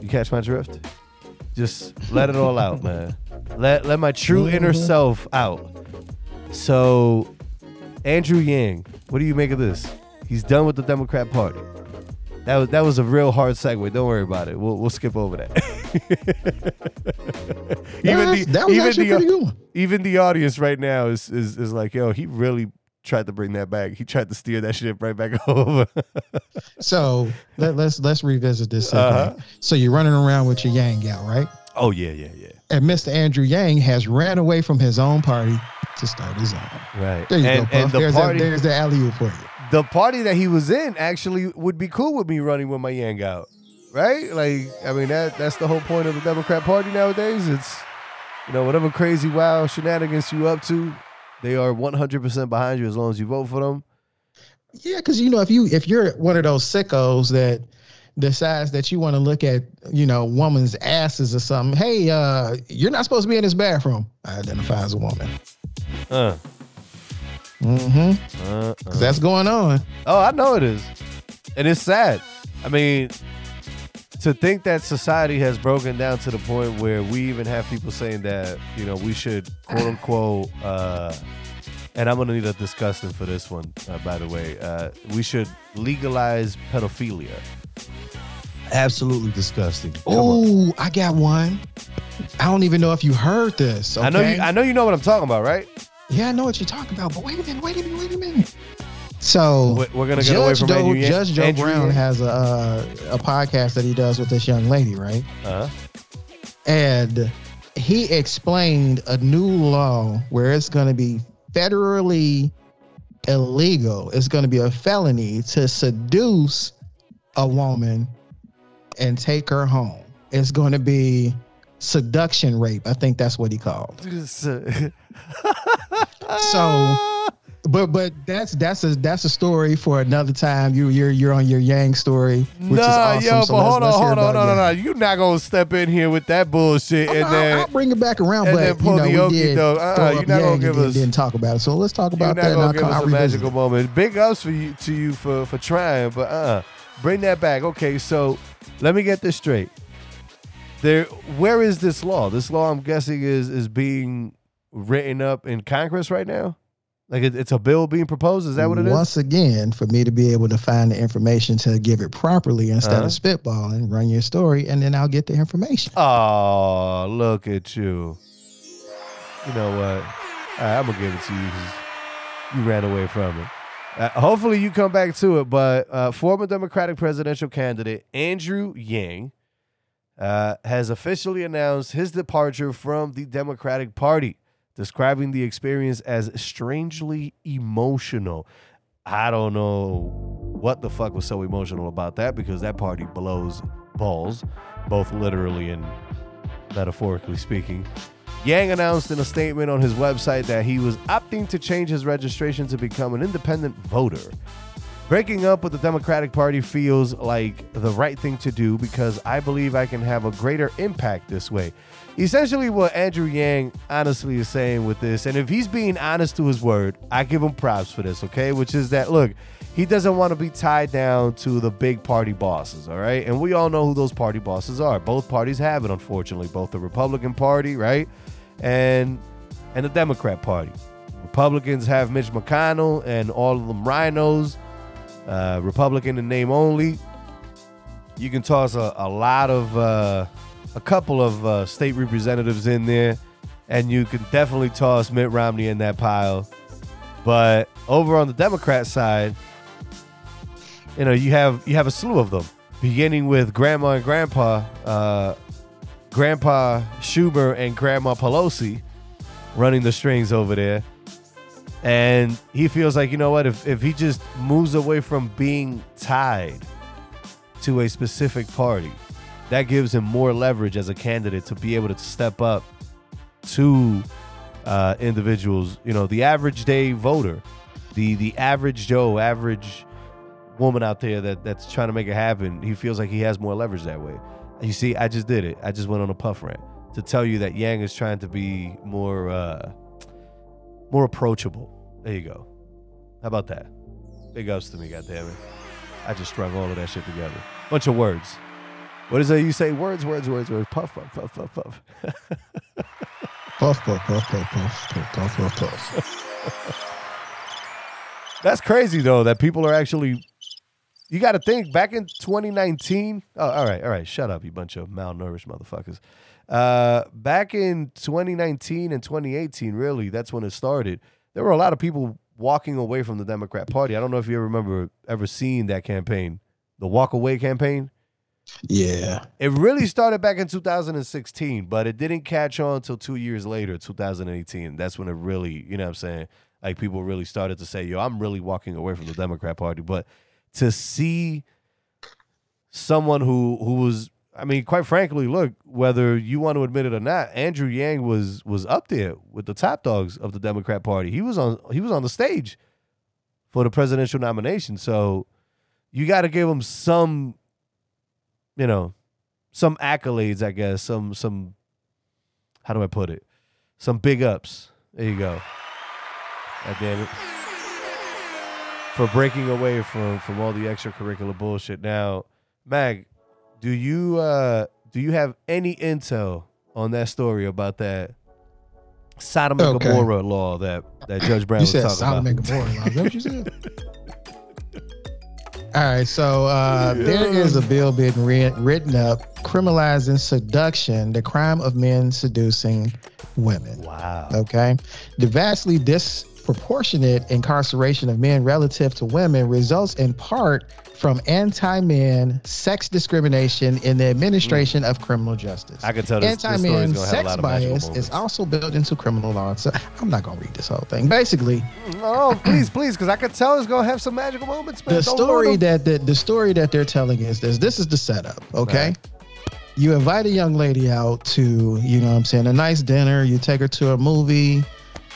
You catch my drift? Just let it all out, man. Let let my true inner self out. So, Andrew Yang, what do you make of this? He's done with the Democrat Party. That was that was a real hard segue. Don't worry about it. We'll we'll skip over that. *laughs* That was- that was actually the pretty good one. even the audience right now is, is is like, yo, he really tried to bring that back. He tried to steer that shit right back *laughs* over. So let, let's let's revisit this. Uh-huh. So you're running around with your Yang out, right? oh yeah, yeah, yeah. And Mr. Andrew Yang has ran away from his own party to start his own. Right. There you and, go, Puff. and the there's, party that, there's the alley oop for you. The party that he was in actually would be cool with me running with my yang out. Right? Like, I mean that that's the whole point of the Democrat Party nowadays. It's you know, whatever crazy wild shenanigans you up to, they are 100% behind you as long as you vote for them. Yeah, because you know if you if you're one of those sickos that decides that you want to look at you know woman's asses or something, hey, uh, you're not supposed to be in this bathroom. I identify as a woman. Uh, Mm-hmm. uh, uh. That's going on. Oh, I know it is. And it's sad. I mean, to think that society has broken down to the point where we even have people saying that, you know, we should quote unquote, *sighs* uh, and I'm going to need a disgusting for this one, uh, by the way. Uh, we should legalize pedophilia. Absolutely disgusting. Oh, I got one. I don't even know if you heard this. Okay? I know you. I know you know what I'm talking about, right? Yeah, I know what you're talking about. But wait a minute, wait a minute, wait a minute. So We're- we're gonna get away from Joe, Andrew Judge Joe Andrew Brown Yang. has a uh, a podcast that he does with this young lady, right? Uh-huh. And he explained a new law where it's going to be federally illegal. It's going to be a felony to seduce a woman and take her home. It's going to be seduction rape. I think that's what he called. *laughs* *laughs* So, but but that's that's a that's a story for another time. You you're you're on your Yang story, which nah, is awesome. yo, so but let's- hold on, let's hold on, no, no, no. You're not gonna step in here with that bullshit I'll, and then I'll bring it back around, and but then pull you know, the we did doke. Uh-uh, throw you're not gonna Yang give and us- didn't talk about it. So let's talk You're about not that. and gonna give us a magical moment. Big ups for you to you for for trying, but uh, bring that back. Okay, so let me get this straight. There, where is this law? This law, I'm guessing, is is being written up in Congress right now. Like it's a bill being proposed. Is that what it is? Once again, for me to be able to find the information to give it properly instead Uh-huh. of spitballing, run your story, and then I'll get the information. Oh, look at you. You know what? Right, I'm gonna give it to you you ran away from it. Uh, hopefully, you come back to it. But uh, former Democratic presidential candidate Andrew Yang uh, has officially announced his departure from the Democratic Party, describing the experience as strangely emotional. I don't know what the fuck was so emotional about that because that party blows balls, both literally and metaphorically speaking. Yang announced in a statement on his website that he was opting to change his registration to become an independent voter. Breaking up with the Democratic Party feels like the right thing to do because I believe I can have a greater impact this way. Essentially, what Andrew Yang honestly is saying with this, and if he's being honest to his word, I give him props for this, okay? Which is that, look, he doesn't want to be tied down to the big party bosses, all right? And we all know who those party bosses are. Both parties have it, unfortunately, both the Republican Party, right? And and the Democrat Party. Republicans have Mitch McConnell and all of them RINOs, uh, Republican in name only. You can toss a, a lot of, uh, a couple of uh, state representatives in there, and you can definitely toss Mitt Romney in that pile. But over on the Democrat side, you know, you have you have a slew of them, beginning with Grandma and Grandpa, uh, Grandpa Schumer and Grandma Pelosi running the strings over there. And he feels like, you know what, if, if he just moves away from being tied to a specific party, that gives him more leverage as a candidate to be able to step up to uh, individuals, you know, the average day voter, the the average Joe, average woman out there that that's trying to make it happen. He feels like he has more leverage that way. You see, I just did it. I just went on a puff rant to tell you that Yang is trying to be more uh, more approachable. There you go. How about that? Big ups to me, goddammit. I just strung all of that shit together. Bunch of words. What is it you say? Words, words, words, words. Puff, puff, puff, puff, puff. Puff, puff, puff, puff, puff, puff, puff, puff, puff. That's crazy though that people are actually. You got to think back in 2019. Oh, all right, all right. Shut up, you bunch of malnourished motherfuckers. Uh, back in 2019 and 2018, really, that's when it started. There were a lot of people walking away from the Democrat Party. I don't know if you ever remember ever seeing that campaign, the walk away campaign. Yeah. It really started back in 2016, but it didn't catch on until two years later, 2018. That's when it really, you know what I'm saying? Like people really started to say, yo, I'm really walking away from the Democrat Party. But to see someone who who was I mean, quite frankly, look, whether you want to admit it or not, Andrew Yang was was up there with the top dogs of the Democrat Party. He was on he was on the stage for the presidential nomination. So you got to give him some you know, some accolades, I guess, some some how do I put it? Some big ups. There you go. God damn it. For breaking away from from all the extracurricular bullshit. Now, Mag, do you uh do you have any intel on that story about that Sodom and Okay. Gomorrah law that that Judge Brown You was said talking Sodom about? and Gomorrah. Is that what you said? *laughs* All right, so uh, there is a bill being writ- written up criminalizing seduction, the crime of men seducing women. Wow. Okay. The vastly disproportionate incarceration of men relative to women results in part from anti men sex discrimination in the administration of criminal justice. I can tell this, this Anti story men is gonna have a sex lot of magical bias is also built into criminal law. So I'm not going to read this whole thing. Basically, mm, Oh, please, please, because I could tell it's gonna have some magical moments, man. the Don't story that the, the story that they're telling is this this is the setup okay Right. you invite a young lady out to you know what i'm saying a nice dinner you take her to a movie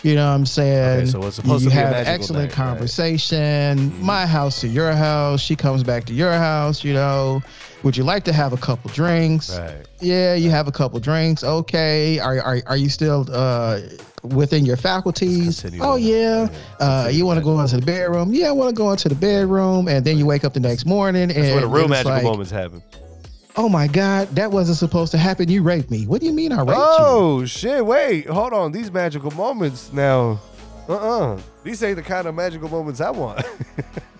you know what i'm saying? Okay, so it's supposed you to be have excellent night, right. conversation. My house to your house. She comes back to your house you know. Would you like to have a couple drinks? Right. yeah you have a couple drinks. Okay. Are, are, are you still uh within your faculties? Oh yeah. Uh, you want to go into the bedroom? Yeah, I want to go into the bedroom, and then you wake up the next morning, That's and where the real magical like, moments happen. Oh my God, that wasn't supposed to happen. You raped me. What do you mean I raped you? Oh shit! Wait, hold on. These magical moments now. Uh uh These ain't the kind of magical moments I want. *laughs*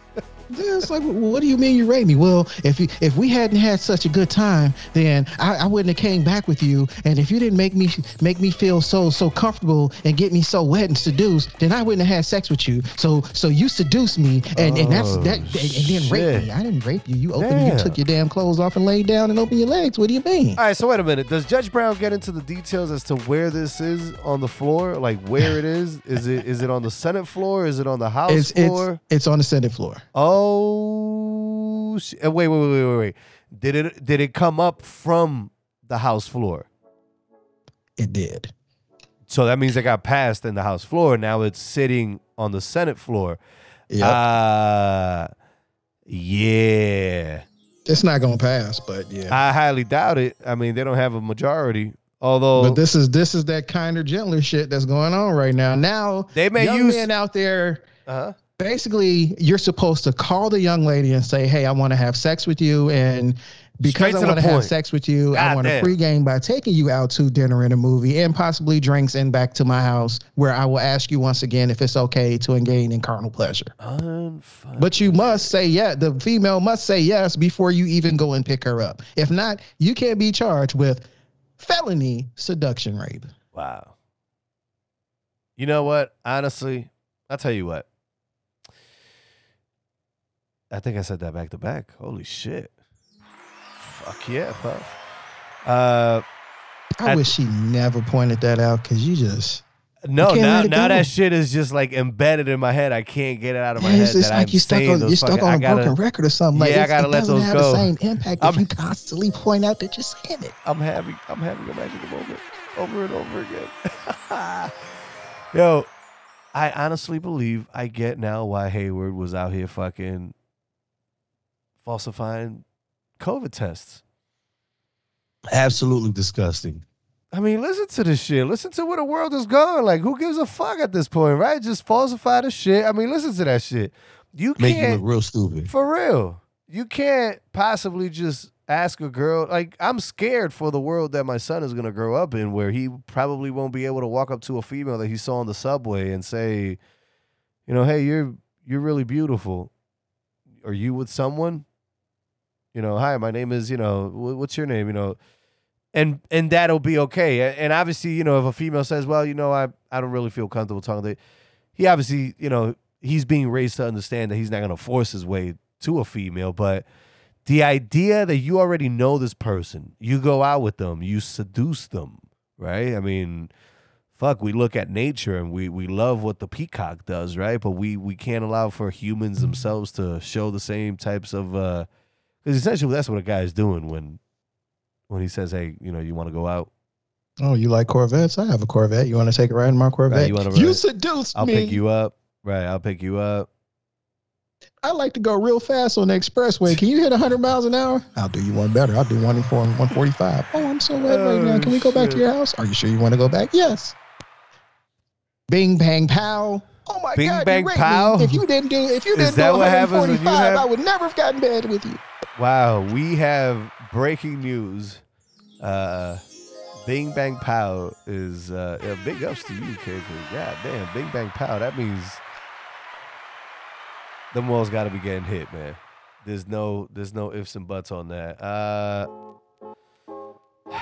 Yeah, It's like, what do you mean you raped me? Well, if you, if we hadn't had such a good time, then I, I wouldn't have came back with you. And if you didn't make me make me feel so so comfortable and get me so wet and seduced, then I wouldn't have had sex with you. So so you seduced me, and, and that's Oh, that, and, and then rape shit. me. I didn't rape you. You opened, Damn. you took your damn clothes off and laid down and opened your legs. What do you mean? All right, so wait a minute. Does Judge Brown get into the details as to where this is on the floor? Like where it is? Is it is it on the Senate floor? Is it on the House It's floor? it's it's on the Senate floor. oh, uh, wait, wait, wait, wait, wait. Did it did it come up from the House floor? It did. So that means it got passed in the House floor. Now it's sitting on the Senate floor. Yeah. Uh yeah. it's not gonna pass, but yeah. I highly doubt it. I mean, they don't have a majority. Although But this is this is that kinder, gentler shit that's going on right now. Now They may young use- men out there uh basically you're supposed to call the young lady and say, "Hey, I want to have sex with you," and because I want to have sex with you, I want to pregame by taking you out to dinner and a movie, and possibly drinks, and back to my house, where I will ask you once again if it's okay to engage in carnal pleasure. But you must say yeah. The female must say yes before you even go and pick her up. If not, you can't be charged with felony seduction rape. Wow. You know what? Honestly, I'll tell you what. I think I said that back to back. Holy shit. Fuck yeah, Puff. Uh I I- wish she never pointed that out because you just no, now now that shit is just like embedded in my head. I can't get it out of my Yeah, head. it's that like I'm you stuck on those you stuck fucking- on a gotta, broken record or something. Like Yeah, I it's- gotta it let doesn't those have go. the same impact if I'm- you constantly point out that you're saying it. I'm having I'm having a magical moment over and over again. *laughs* Yo, I honestly believe I get now why Hayward was out here fucking falsifying COVID tests. Absolutely disgusting. I mean, listen to this shit. Listen to where the world is going. Like, who gives a fuck at this point, right? Just falsify the shit. I mean, listen to that shit. You Make you can't look real stupid. For real. You can't possibly just ask a girl like I'm scared for the world that my son is gonna grow up in where he probably won't be able to walk up to a female that he saw on the subway and say, you know, hey, you're you're really beautiful. Are you with someone? You know, hi, my name is, you know, what's your name? You know, and and that'll be okay. And obviously, you know, if a female says, well, you know, I I don't really feel comfortable talking to, he obviously, you know, he's being raised to understand that he's not gonna force his way to a female, but the idea that you already know this person, you go out with them, you seduce them, right? I mean, fuck, we look at nature and we we love what the peacock does, right? But we we can't allow for humans themselves to show the same types of uh because essentially that's what a guy is doing when when he says, Hey, you know, you want to go out, Oh, you like Corvettes? I have a Corvette. You want to take a ride in my Corvette? you wanna you ride? seduced I'll me. pick you up. Right, I'll pick you up. I like to go real fast on the expressway. Can you hit 100 miles an hour? I'll do you one better. I'll do one for 145. Oh, I'm so wet right now. Oh, Can we go back to your house? Are you sure you want to go back? Yes. Bing bang pow. Oh my Bing, God! you bang, pow? Me. If you didn't do, if you didn't do what happens when you 145, have- I would never have gotten bed with you. Wow, we have breaking news. Uh Bing Bang Pow is uh yeah, big ups to you, kid. God damn, Bing Bang Pow. That means them walls gotta be getting hit, man. There's no there's no ifs and buts on that. Uh *sighs*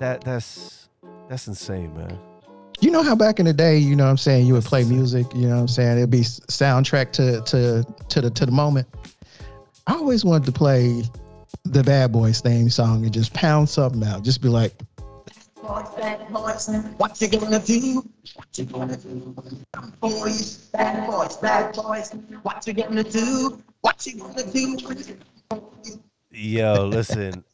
that that's that's insane, man. You know how back in the day, you know what I'm saying, you would play music, you know what I'm saying? It'd be soundtrack to to to the to the moment. I always wanted to play the Bad Boys theme song and just pound something out. Just be like, boys, bad boys, what you gonna do? What you gonna do? Boys, bad boys, bad boys, what you gonna do? What you gonna do? Yo, listen,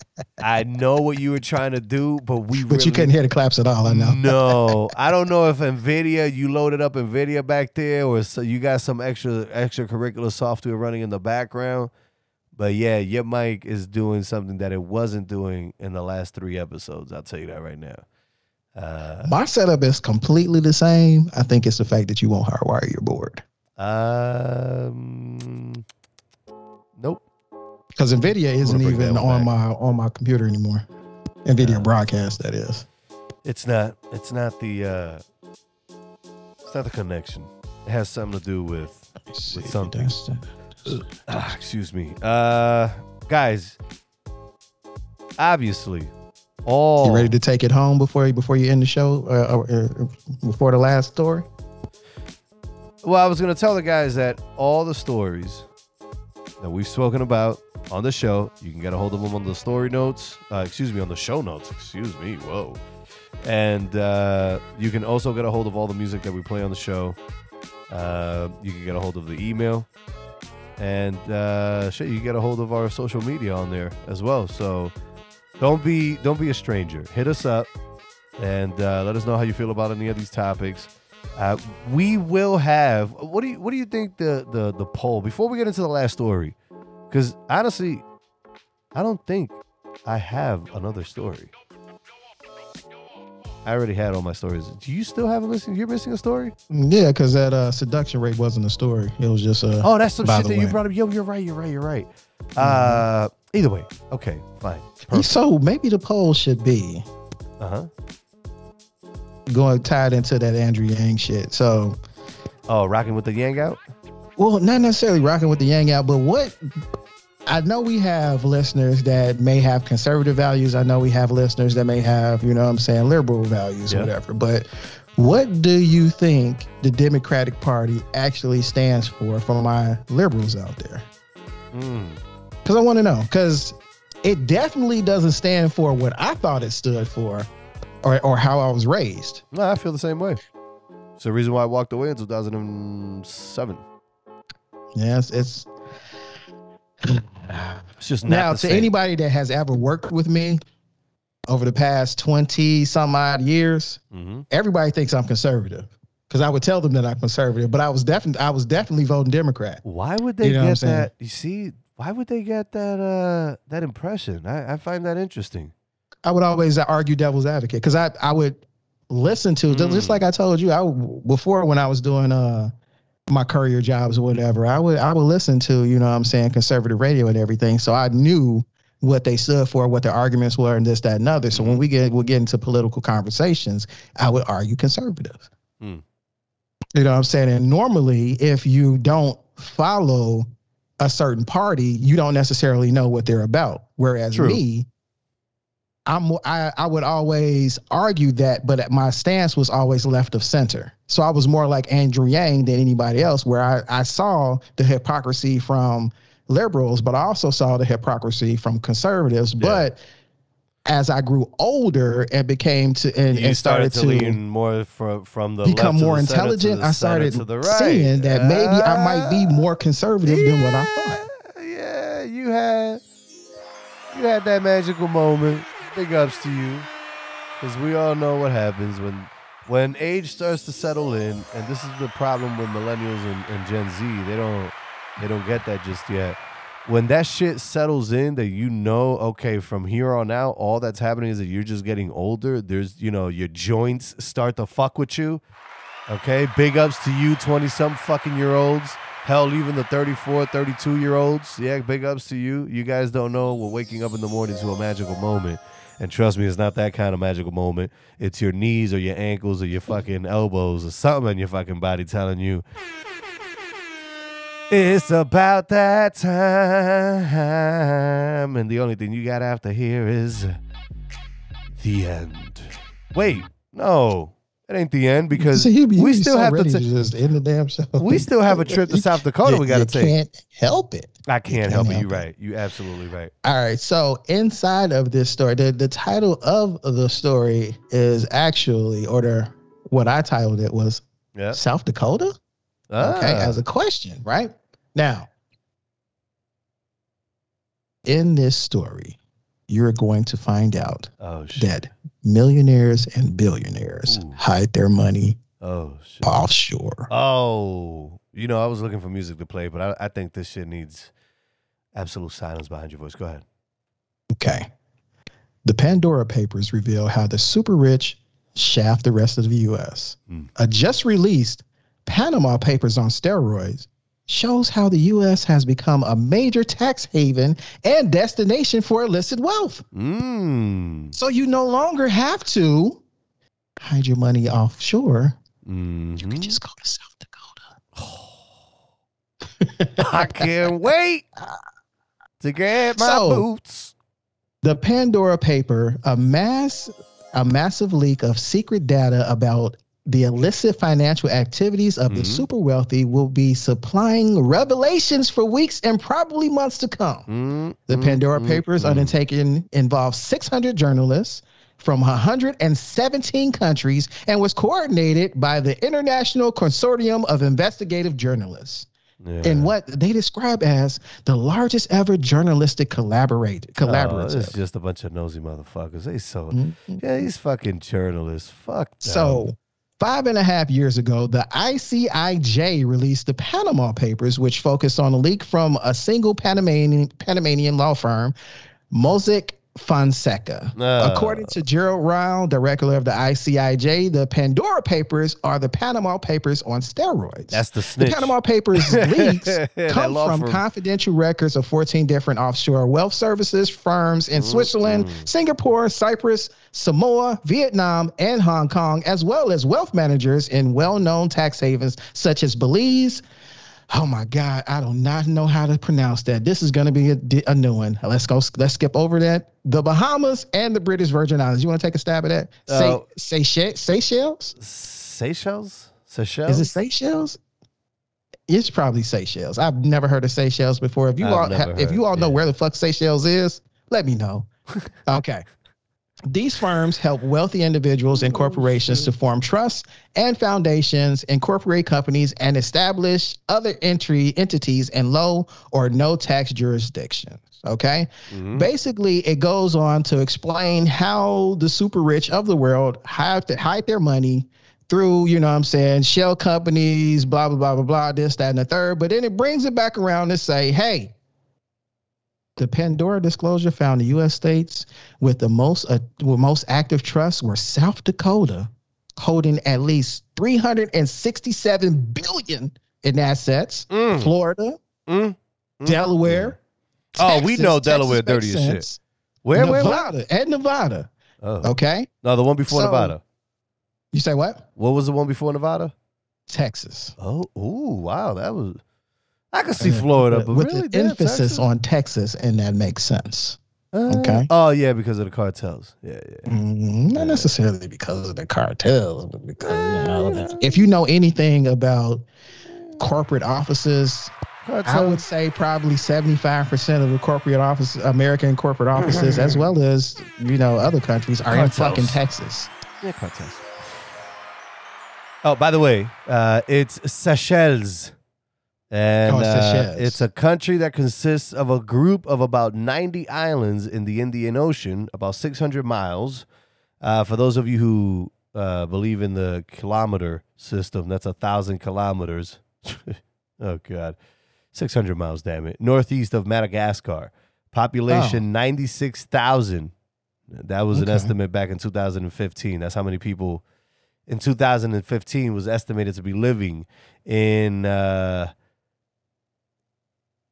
I know what you were trying to do, but we but you couldn't hear the claps at all, I know. No, I don't know if Nvidia you loaded up Nvidia back there, or so you got some extra extracurricular software running in the background. But yeah, your mic is doing something that it wasn't doing in the last three episodes. I'll tell you that right now. Uh, My setup is completely the same. I think it's the fact that you won't hardwire your board. um, nope. Because NVIDIA isn't even on back. my on my computer anymore. NVIDIA Uh, broadcast, that is. It's not. It's not the. uh It's not the connection. It has something to do with see something. That's Ah, excuse me. Uh guys, obviously, all You ready to take it home before you before you end the show? Uh, or, uh, before the last story? Well, I was gonna tell the guys that all the stories that we've spoken about on the show, you can get a hold of them on the story notes. Uh, excuse me, on the show notes. Excuse me. Whoa. And uh, you can also get a hold of all the music that we play on the show. Uh, you can get a hold of the email, and uh, shit, you get a hold of our social media on there as well. So don't be don't be a stranger. Hit us up and uh, let us know how you feel about any of these topics. Uh, we will have. What do you What do you think the the the poll before we get into the last story? Because honestly, I don't think I have another story. I already had all my stories. Do you still have a missing? You're missing a story? Yeah, because that uh, seduction rate wasn't a story. It was just uh, Oh, that's some shit that you brought up. Yo, you're right. You're right. You're right. Uh, either way, okay, fine. So maybe the poll should be Uh huh. going tied into that Andrew Yang shit. So, Oh, rocking with the Yang out. well, not necessarily rocking with the Yang out, but what I know we have listeners that may have conservative values. I know we have listeners that may have, you know what I'm saying, liberal values Yeah. or whatever. But what do you think the Democratic Party actually stands for for my liberals out there? Mm. Because I want to know. Because it definitely doesn't stand for what I thought it stood for or, or how I was raised. No, I feel the same way. It's the reason why I walked away in 2007. Yes, it's It's just not now to same. anybody that has ever worked with me over the past 20 some odd years, hmm everybody thinks I'm conservative. Because I would tell them that I'm conservative, but I was definitely I was definitely voting Democrat. Why would they You know get that? You see, why would they get that uh that impression? I, I find that interesting. I would always argue devil's advocate because I I would listen to just- just Mm. like I told you I before when I was doing uh my courier jobs or whatever I would I would listen to you know what I'm saying conservative radio and everything so I knew what they stood for what their arguments were and this that and other so Mm-hmm. when we get we get into political conversations I would argue conservative Mm. you know what I'm saying and normally if you don't follow a certain party you don't necessarily know what they're about whereas True. me I'm I, I would always argue that, but my stance was always left of center. So I was more like Andrew Yang than anybody else, where I, I saw the hypocrisy from liberals, but I also saw the hypocrisy from conservatives. But as I grew older and became to and, and started, to, lean more from from the become more the intelligent, I started right. seeing that maybe I might be more conservative than what I thought. Yeah, you had you had that magical moment. Big ups to you, because we all know what happens when when age starts to settle in, and this is the problem with millennials and, and Gen Z. They don't they don't get that just yet. When that shit settles in, that you know, okay, from here on out, all that's happening is that you're just getting older. There's, you know, your joints start to fuck with you. Okay, big ups to you, 20 some fucking year olds. Hell, even the 34, 32 year olds. Yeah, big ups to you. You guys don't know we're waking up in the morning to a magical moment. And trust me, it's not that kind of magical moment. It's your knees or your ankles or your fucking elbows or something in your fucking body telling you it's about that time. And the only thing you have to hear is the end. Wait, no, it ain't the end because See, *laughs* you be- we still so have to. ta- just end the damn show. we still have a *laughs* trip to South Dakota we got to you take. Can't help it. I can't can't help it. You're right. You absolutely right. All right. So inside of this story, the, the title of the story is actually, or the what I titled it was Yeah. South Dakota. Ah, Okay, as a question, right? Now, in this story, you're going to find out oh that millionaires and billionaires Ooh. hide their money Oh shit. offshore. Oh, you know, I was looking for music to play, but I, I think this shit needs absolute silence behind your voice. Go ahead. Okay. The Pandora Papers reveal how the super rich shaft the rest of the U.S. Hmm. A just released Panama Papers on steroids shows how the U.S. has become a major tax haven and destination for illicit wealth. Mmm. So you no longer have to hide your money offshore. You Mm-hmm. can just go to South Dakota. I *laughs* can't wait to get my So- boots. The Pandora paper, a mass a massive leak of secret data about the illicit financial activities of the Mhm. super wealthy will be supplying revelations for weeks and probably months to come. Mm, The Pandora mm, Papers mm. undertaking involved 600 journalists from 117 countries and was coordinated by the International Consortium of Investigative Journalists Yeah. in what they describe as the largest ever journalistic collaborate Oh, it's just a bunch of nosy motherfuckers. They so Mhm. yeah, these fucking journalists. Fuck. them. So, five and a half years ago, the ICIJ released the Panama Papers, which focused on a leak from a single Panamanian, Panamanian law firm, Mossack Fonseca. Uh. According to Gerard Ryle, director of the ICIJ, the Pandora Papers are the Panama Papers on steroids. That's the the. Panama Papers *laughs* leaks come from firm. confidential records of 14 different offshore wealth services firms in Switzerland, Singapore, Cyprus, Samoa, Vietnam, and Hong Kong, as well as wealth managers in well-known tax havens such as Belize. Oh my God, I do not know how to pronounce that. This is going to be a, a new one. Let's go. Let's skip over that. The Bahamas and the British Virgin Islands. You want to take a stab at that? Uh, Say, Seychelles? Seychelles? Seychelles? Seychelles? Is it Seychelles? It's probably Seychelles. I've never heard of Seychelles before. If you I've all ha- if you all know yeah. where the fuck Seychelles is, let me know. *laughs* okay. These firms help wealthy individuals and corporations to form trusts and foundations, incorporate companies, and establish other entry entities in low or no tax jurisdictions. Okay. Mhm. Basically, it goes on to explain how the super rich of the world hide, hide their money through, you know what I'm saying, shell companies, blah, blah, blah, blah, blah, this, that, and the third. But then it brings it back around to say, hey, the Pandora disclosure found the U.S. states with the most uh, with most active trusts were South Dakota, holding at least 367 billion in assets. Mm, Florida, mm, mm. Delaware. Oh, we know Delaware Texas dirty as shit. Where, where, where? Nevada and Nevada. Oh. Okay, No, the one before So- Nevada. you say what? What was the one before Nevada? Texas. Oh, ooh, wow, that was. I could see Uh, Florida, but with really, the emphasis Texas? on Texas, and that makes sense. Uh, okay. Oh yeah, because of the cartels. Yeah, yeah. Mm, not necessarily because of the cartels, but because you know, Uh, that- if you know anything about corporate offices, I would say probably seventy-five percent of the corporate office, American corporate offices, as well as you know other countries, are in fucking Texas. Yeah, cartels. Oh, by the way, uh, it's Seychelles. And Oh, it's uh, it's a country that consists of a group of about 90 islands in the Indian Ocean, about 600 miles. Uh, for those of you who uh, believe in the kilometer system, that's a thousand kilometers. *laughs* oh, God. 600 miles, damn it. Northeast of Madagascar. Population 96,000. That was an estimate back in 2015. That's how many people in 2015 was estimated to be living in uh,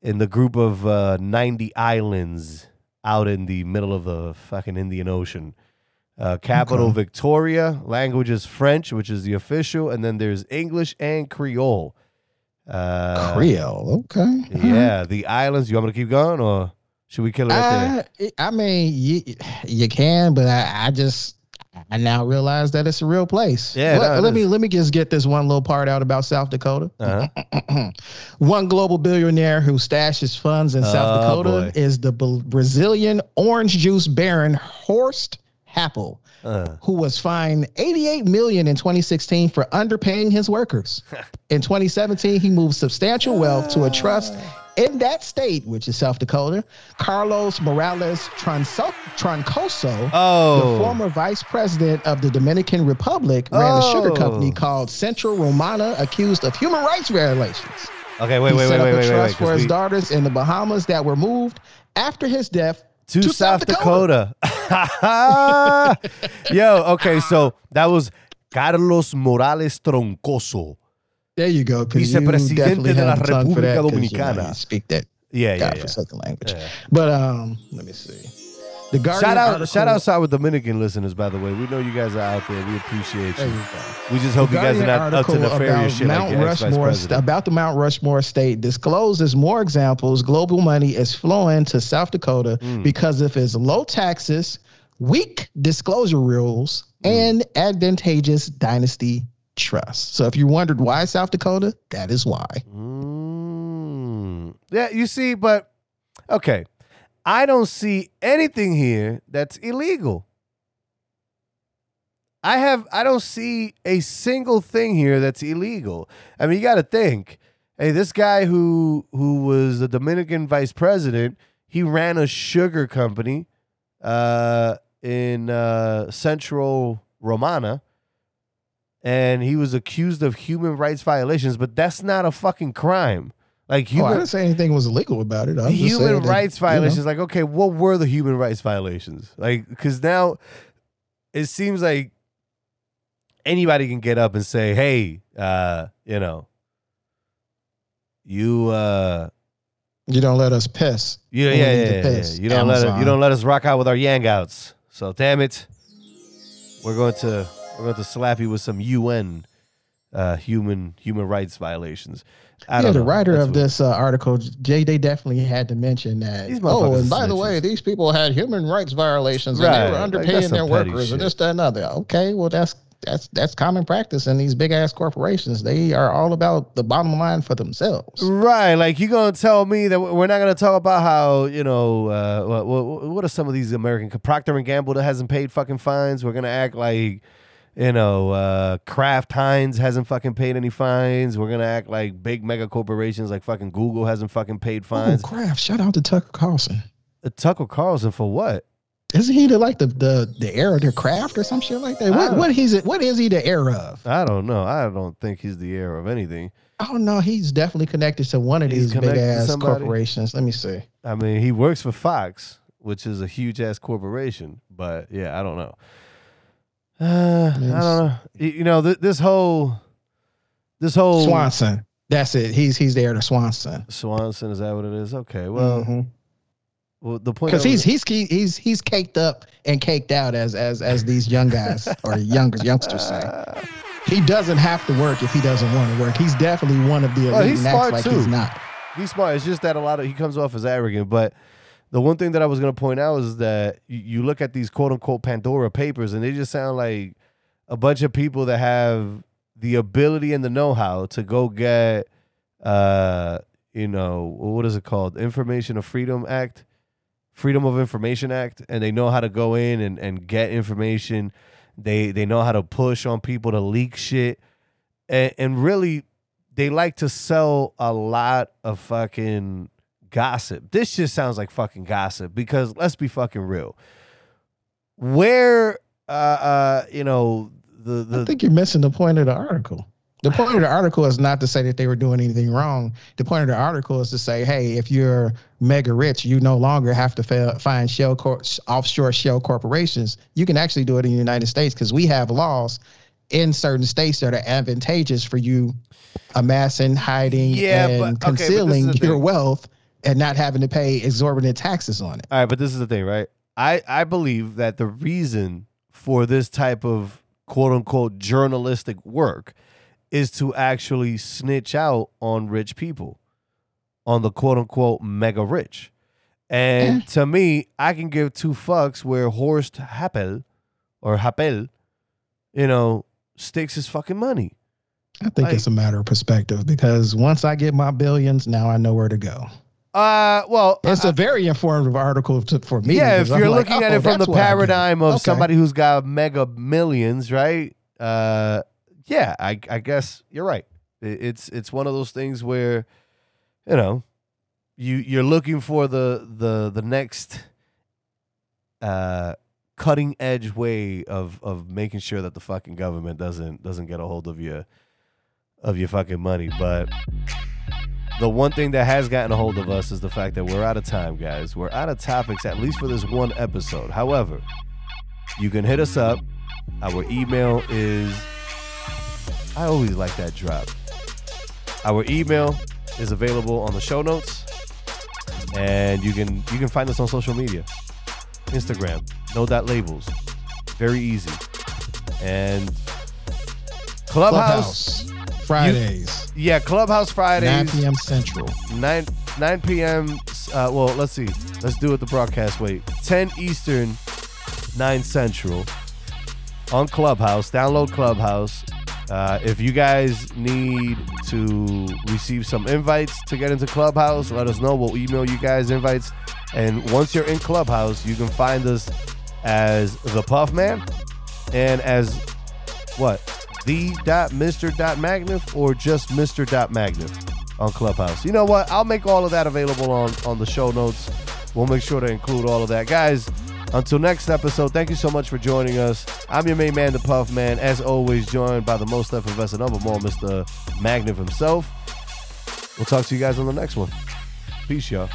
in the group of uh, 90 islands out in the middle of the fucking Indian Ocean. Uh, capital Okay. Victoria. Language is French, which is the official, and then there's English and Creole. Uh, Creole, okay. Yeah, the islands. You want me to keep going, or should we kill it right there? I, I mean, you, you can, but I, I just I now realize that it's a real place. Yeah, Let, no, let me is. let me just get this one little part out about South Dakota. Uh-huh. *clears throat* one global billionaire who stashes funds in South Oh, Dakota boy. is the Brazilian orange juice baron Horst Happel, Uh, who was fined 88 million in 2016 for underpaying his workers. *laughs* in 2017, he moved substantial wealth to a trust in that state, which is South Dakota. Carlos Morales Tronso- Troncoso, oh, the former vice president of the Dominican Republic, ran a sugar Oh. company called Central Romana, accused of human rights violations. okay. Wait, he wait, set wait, up wait, a wait, wait. trust for his we- daughters in the Bahamas that were moved after his death to, South, Dakota. *laughs* *laughs* Yo, okay, so that was Carlos Morales Troncoso. There you go. you Vicepresidente definitely de la have the tongue for that, República 'cause, you know, Dominicana. you speak that Yeah, yeah, yeah. For second language. Yeah. But um, let me see. The Guardian Shout out, article- shout out, shout with Dominican listeners, by the way. We know you guys are out there. We appreciate you. We just hope you guys are not up to nefarious shit like Mount ex-vice Rushmore, about the Mount Rushmore state discloses more examples. Global money is flowing to South Dakota Mm. because of its low taxes, weak disclosure rules, Mm. and advantageous dynasty trust. So if you wondered why South Dakota, that is why. Mm. Yeah, you see, but okay. I don't see anything here that's illegal. I have I don't see a single thing here that's illegal. I mean, you got to think. Hey, this guy who who was the Dominican vice president, he ran a sugar company uh in uh Central Romana and he was accused of human rights violations, but that's not a fucking crime. Like Oh, I didn't say anything was illegal about it. I'm human that, rights you know, violations. Like, okay, what were the human rights violations? Like, because now it seems like anybody can get up and say, "Hey, uh, you know, you, uh, you don't let us piss. you, yeah, yeah, yeah, yeah, you don't let it, you don't let us rock out with our yang outs." So, damn it, we're going to we're going to slap you with some UN uh, human human rights violations. I yeah, don't the know. writer That's of what- this uh, article, Jay, they definitely had to mention that. Oh, and by the way, these people had human rights violations and Right, they were underpaying some their petty workers and this, that, and other. Okay, well, that's that's that's common practice in these big ass corporations. They are all about the bottom line for themselves. Right, like you gonna tell me that we're not gonna talk about how you know uh, what, what, what are some of these American Procter and Gamble that hasn't paid fucking fines? We're gonna act like you know uh, Kraft Heinz hasn't fucking paid any fines. We're gonna act like big mega corporations like fucking Google hasn't fucking paid Oh, fines. Kraft! Shout out to Tucker Carlson. Uh, Tucker Carlson for what? Isn't he the like the the the heir of their craft or some shit like that? What what he's what is he the heir of? I don't know. I don't think he's the heir of anything. Oh don't. He's definitely connected to one of He's these big ass corporations. Let me see. I mean, he works for Fox, which is a huge ass corporation. But yeah, I don't know. Uh, I don't know. You know, th- this whole, this whole Swanson. That's it. He's he's the heir to Swanson. Swanson is that what it is? Okay, well, Mhm. well the point because he's he's he's he's caked up and caked out as as as these young guys *laughs* or younger youngsters say. He doesn't have to work if he doesn't want to work. He's definitely one of the elite Oh, he's and acts smart, like too. he's not. he's smart. It's just that a lot of he comes off as arrogant. But the one thing that I was gonna point out is that you, you look at these quote unquote Pandora papers, and they just sound like a bunch of people that have the ability and the know how to go get, uh, you know, what is it called? Information of Freedom Act, Freedom of Information Act, and they know how to go in and, and get information. They they know how to push on people to leak shit, and, and really they like to sell a lot of fucking gossip. This just sounds like fucking gossip because let's be fucking real. Where uh uh you know the I think you're missing the point of the article. The point of the article is not to say that they were doing anything wrong. The point of the article is to say, hey, if you're mega rich, you no longer have to fa- find shell cor- offshore shell corporations. You can actually do it in the United States because we have laws in certain states that are advantageous for you amassing, hiding, Yeah, and but- okay, but this is concealing the your thing. wealth and not having to pay exorbitant taxes on it. All right, but this is the thing, right? I I believe that the reason for this type of quote unquote journalistic work is to actually snitch out on rich people, on the quote unquote mega rich. And eh. to me, I can give two fucks where Horst Happel or Happel, you know, stakes his fucking money. I think Like- it's a matter of perspective because once I get my billions, now I know where to go. Uh, well, It's I- a very informative article to, for me. yeah, if because I'm you're like, looking at oh, it from the that's what I do. paradigm of Okay. somebody who's got mega millions, right? Uh, yeah, I I guess you're right. It- It's it's one of those things where, you know, you you're looking for the the the next uh cutting edge way of of making sure that the fucking government doesn't doesn't get a hold of your of your fucking money, but the one thing that has gotten a hold of us is the fact that we're out of time, guys. We're out of topics, at least for this one episode. However, you can hit us up. Our email is. I always like that drop. Our email is available on the show notes, and you can you can find us on social media, Instagram, know dot labels, very easy, and Clubhouse. Clubhouse Fridays, Yeah, Clubhouse Fridays. 9 p.m. Central. 9 9 p.m. Uh, well, let's see. Let's do it the broadcast way. 10 Eastern, 9 Central on Clubhouse. Download Clubhouse. Uh, if you guys need to receive some invites to get into Clubhouse, let us know. We'll email you guys invites. And once you're in Clubhouse, you can find us as the Puff Man and as what? the.mr.magniff or just mr.magnif on Clubhouse. You know what? I'll make all of that available on, on the show notes. We'll make sure to include all of that. Guys, until next episode, thank you so much for joining us. I'm your main man, the Puff Man, as always, joined by the most effervescent of them all, Mr. Magnif himself. We'll talk to you guys on the next one. Peace, y'all.